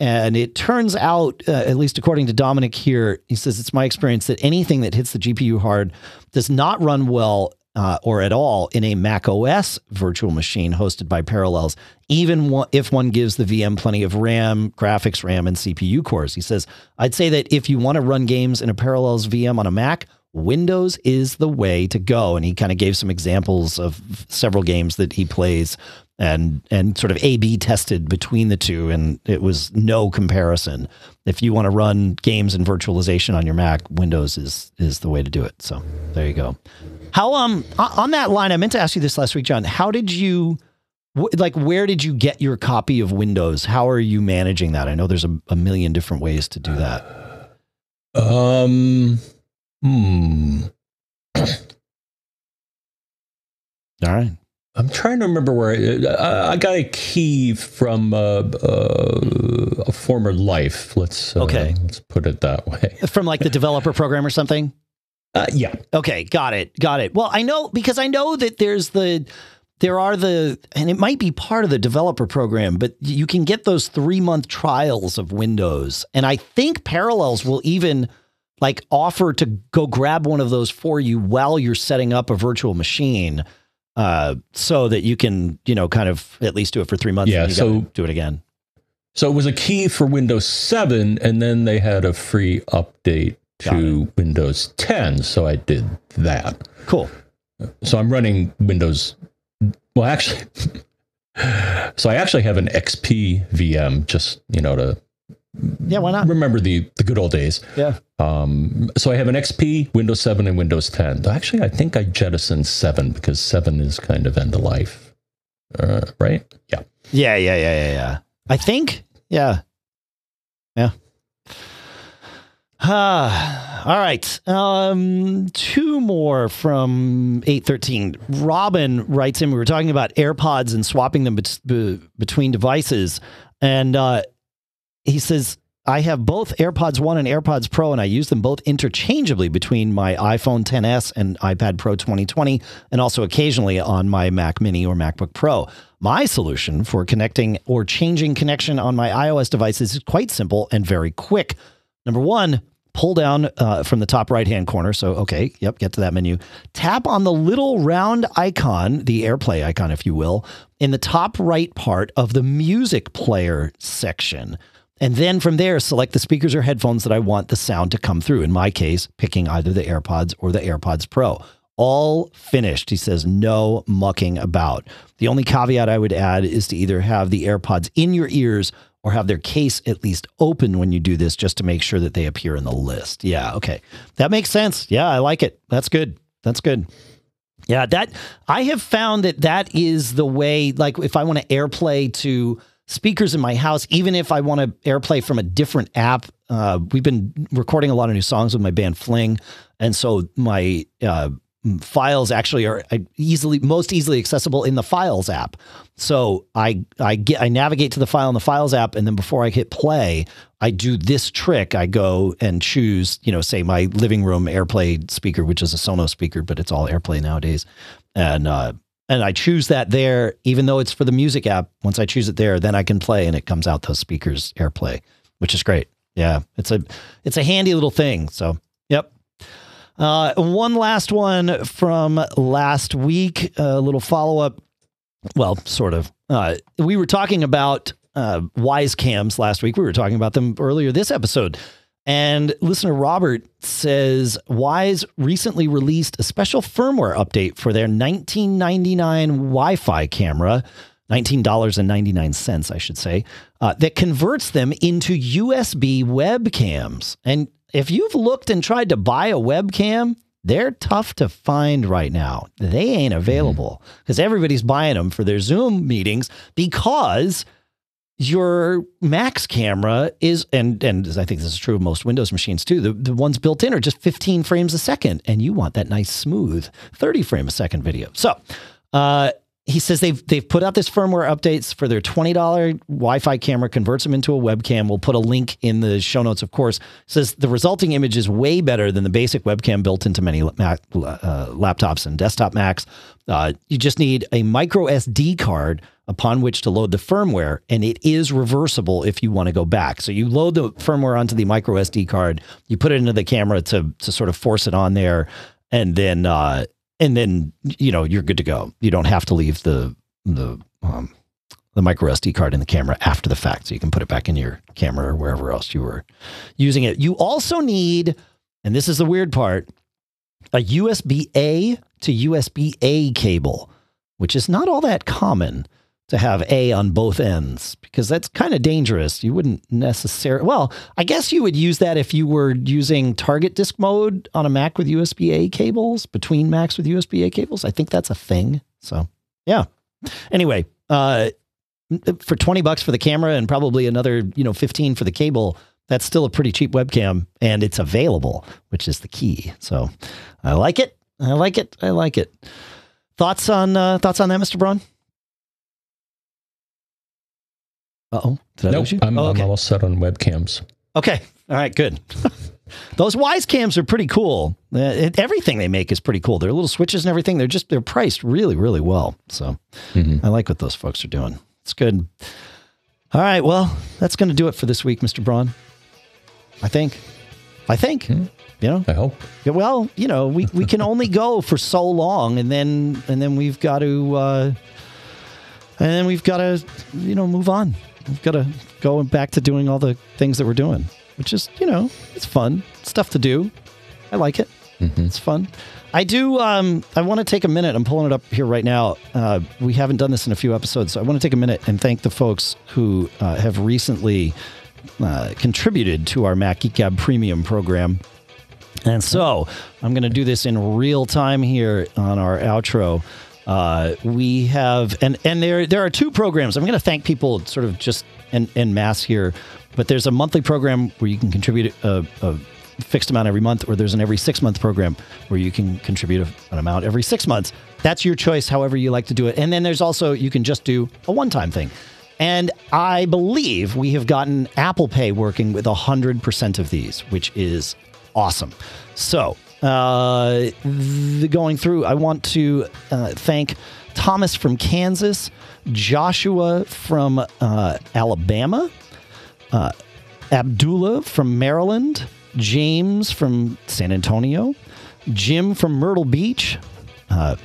And it turns out, uh, at least according to Dominic here, he says it's my experience that anything that hits the GPU hard does not run well uh, or at all in a Mac OS virtual machine hosted by Parallels, even if one gives the VM plenty of RAM, graphics RAM, and CPU cores. He says, I'd say that if you want to run games in a Parallels VM on a Mac, Windows is the way to go. And he kind of gave some examples of several games that he plays and and sort of A B tested between the two, and it was no comparison. If you want to run games and virtualization on your Mac, Windows is is the way to do it. So there you go. How um on that line, I meant to ask you this last week, John. How did you like where did you get your copy of Windows? How are you managing that? I know there's a, a million different ways to do that. Um hmm. All right. I'm trying to remember where I, I got a key from uh, uh, a former life. Let's uh, okay. Let's put it that way. *laughs* From like the developer program or something. Uh, yeah. Okay. Got it. Got it. Well, I know because I know that there's the there are the and it might be part of the developer program, but you can get those three month trials of Windows, and I think Parallels will even like offer to go grab one of those for you while you're setting up a virtual machine uh, so that you can, you know, kind of at least do it for three months. Yeah. so do it again. So it was a key for Windows 7, and then they had a free update to Windows 10. So I did that. Cool. So I'm running Windows. Well, actually, *laughs* so I actually have an XP VM just, you know, to yeah, why not? Remember the the good old days. Yeah. Um, so I have an XP, Windows 7, and Windows 10. Actually, I think I jettisoned 7 because 7 is kind of end of life. Uh, right? Yeah. Yeah, yeah, yeah, yeah, yeah. I think. Yeah. Yeah. Ah, *sighs* all right. Um, two more from 813. Robin writes in, we were talking about AirPods and swapping them be- between devices. And uh, he says, I have both AirPods 1 and AirPods Pro, and I use them both interchangeably between my iPhone 10s and iPad Pro 2020, and also occasionally on my Mac Mini or MacBook Pro. My solution for connecting or changing connection on my iOS devices is quite simple and very quick. Number one, pull down uh, from the top right hand corner. So, okay, yep, get to that menu. Tap on the little round icon, the AirPlay icon, if you will, in the top right part of the music player section. And then from there, select the speakers or headphones that I want the sound to come through. In my case, picking either the AirPods or the AirPods Pro. All finished. He says, no mucking about. The only caveat I would add is to either have the AirPods in your ears or have their case at least open when you do this just to make sure that they appear in the list. Yeah, okay. That makes sense. Yeah, I like it. That's good. That's good. Yeah, that I have found that that is the way like if I want to airplay to speakers in my house, even if I want to airplay from a different app. Uh, we've been recording a lot of new songs with my band Fling, and so my uh, files actually are easily most easily accessible in the Files app. So I I get I navigate to the file in the Files app, and then before I hit play, I do this trick. I go and choose, you know, say my living room AirPlay speaker, which is a Sonos speaker, but it's all AirPlay nowadays, and uh, and I choose that there, even though it's for the music app. Once I choose it there, then I can play, and it comes out those speakers AirPlay, which is great. Yeah, it's a it's a handy little thing. So, yep. Uh, one last one from last week, a little follow up. Well, sort of. Uh, we were talking about uh, Wyze cams last week. We were talking about them earlier this episode. And listener Robert says Wyze recently released a special firmware update for their 1999 Wi Fi camera, $19.99, I should say, uh, that converts them into USB webcams. And if you've looked and tried to buy a webcam, they're tough to find right now. They ain't available because everybody's buying them for their Zoom meetings because your Mac's camera is, and and I think this is true of most Windows machines too. The the ones built in are just 15 frames a second, and you want that nice smooth 30 frame a second video. So, uh, he says they've they've put out this firmware updates for their twenty dollar Wi-Fi camera, converts them into a webcam. We'll put a link in the show notes, of course. says the resulting image is way better than the basic webcam built into many Mac, uh, laptops and desktop Macs. Uh, you just need a micro SD card upon which to load the firmware, and it is reversible if you want to go back. So you load the firmware onto the micro SD card, you put it into the camera to to sort of force it on there, and then uh, and then you know you're good to go. You don't have to leave the the um, the micro SD card in the camera after the fact, so you can put it back in your camera or wherever else you were using it. You also need, and this is the weird part, a USB A to USB A cable, which is not all that common to have A on both ends because that's kind of dangerous. You wouldn't necessarily, well, I guess you would use that if you were using target disk mode on a Mac with USB A cables, between Macs with USB A cables. I think that's a thing. So, yeah. Anyway, uh, for 20 bucks for the camera and probably another, you know, 15 for the cable, that's still a pretty cheap webcam and it's available, which is the key. So, I like it. I like it. I like it. Thoughts on uh, thoughts on that, Mr. Braun? Uh oh. Did I nope, lose you? I'm, oh, okay. I'm almost set on webcams. Okay. All right. Good. *laughs* Those Wyze cams are pretty cool. Uh, it, everything they make is pretty cool. Their little switches and everything. They're just they're priced really really well. So mm-hmm. I like what those folks are doing. It's good. All right. Well, that's going to do it for this week, Mr. Braun. I think. I think. Mm-hmm. You know. I hope. Yeah, well, you know, we, we can only go for so long, and then and then we've got to uh, and then we've got to you know move on we've got to go back to doing all the things that we're doing, which is, you know, it's fun stuff to do. I like it. Mm-hmm. It's fun. I do. Um, I want to take a minute. I'm pulling it up here right now. Uh, we haven't done this in a few episodes, so I want to take a minute and thank the folks who uh, have recently uh, contributed to our Mac Geek Premium program. And so I'm going to do this in real time here on our outro. Uh, we have, and and there there are two programs. I'm going to thank people sort of just in, in mass here, but there's a monthly program where you can contribute a, a fixed amount every month, or there's an every six month program where you can contribute an amount every six months. That's your choice, however you like to do it. And then there's also you can just do a one time thing. And I believe we have gotten Apple Pay working with 100% of these, which is awesome. So uh, the, going through, I want to uh, thank Thomas from Kansas, Joshua from uh, Alabama, uh, Abdullah from Maryland, James from San Antonio, Jim from Myrtle Beach, uh,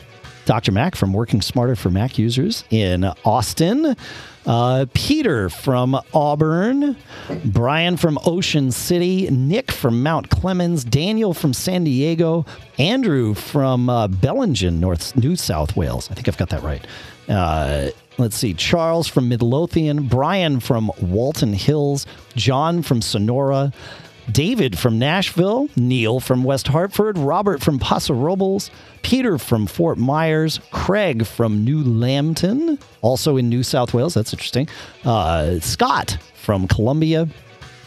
Dr. Mac from Working Smarter for Mac Users in Austin. Uh, Peter from Auburn, Brian from Ocean City, Nick from Mount Clemens, Daniel from San Diego, Andrew from uh, Bellingen, North New South Wales. I think I've got that right. Uh, let's see, Charles from Midlothian, Brian from Walton Hills, John from Sonora, David from Nashville, Neil from West Hartford, Robert from Paso Robles, Peter from Fort Myers, Craig from New Lambton, also in New South Wales. That's interesting. Uh, Scott from Columbia,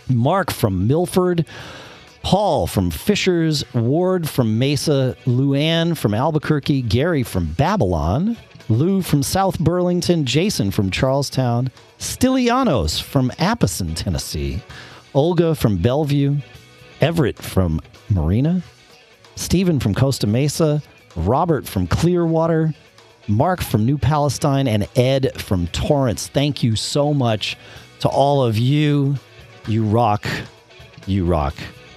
Mark from Milford. Paul from Fishers, Ward from Mesa, Luann from Albuquerque, Gary from Babylon, Lou from South Burlington, Jason from Charlestown, Stilianos from Apison, Tennessee, Olga from Bellevue, Everett from Marina, Stephen from Costa Mesa, Robert from Clearwater, Mark from New Palestine, and Ed from Torrance. Thank you so much to all of you. You rock. You rock.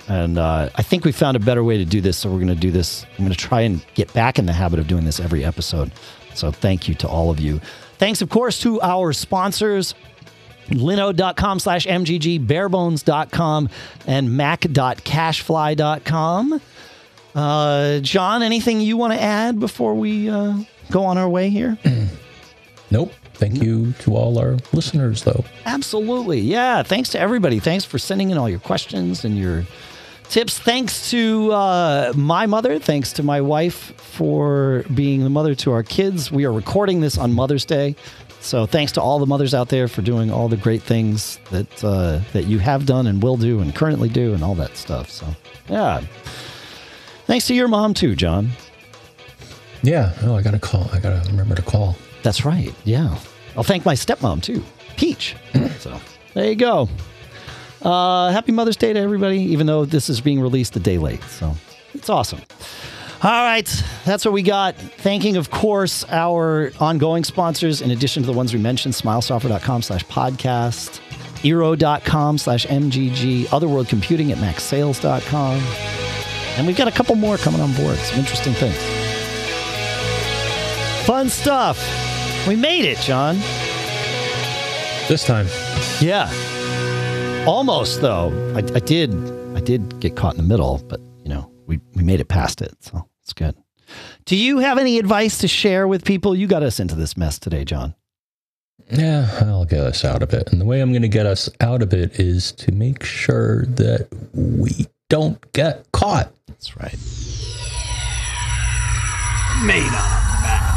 And uh, I think we found a better way to do this. So we're going to do this. I'm going to try and get back in the habit of doing this every episode. So thank you to all of you. Thanks, of course, to our sponsors linode.com slash mgg barebones.com and mac.cachefly.com uh, john anything you want to add before we uh, go on our way here? *clears throat* Nope. Thank you to all our listeners though. Absolutely. Yeah thanks to everybody. Thanks for sending in all your questions and your tips. Thanks to uh, my mother. Thanks to my wife for being the mother to our kids. We are recording this on mother's day So thanks to all the mothers out there for doing all the great things that uh, that you have done and will do and currently do and all that stuff. So yeah, thanks to your mom too, John. Yeah. Oh, I gotta call. I gotta remember to call. That's right. Yeah, I'll thank my stepmom too, Peach. *clears throat* so there you go. Uh, happy Mother's Day to everybody, even though this is being released a day late. So it's awesome. All right, that's what we got. Thanking, of course, our ongoing sponsors, in addition to the ones we mentioned, smilesoftware.com slash podcast, eero.com slash MGG, Other World Computing at macsales.com. And we've got a couple more coming on board, some interesting things. Fun stuff. We made it, John. This time. Yeah. Almost though. I, I did I did get caught in the middle, but you know, we, we made it past it, so it's good. Do you have any advice to share with people? You got us into this mess today, John. Yeah, I'll get us out of it. And the way I'm going to get us out of it is to make sure that we don't get caught. That's right. Made on a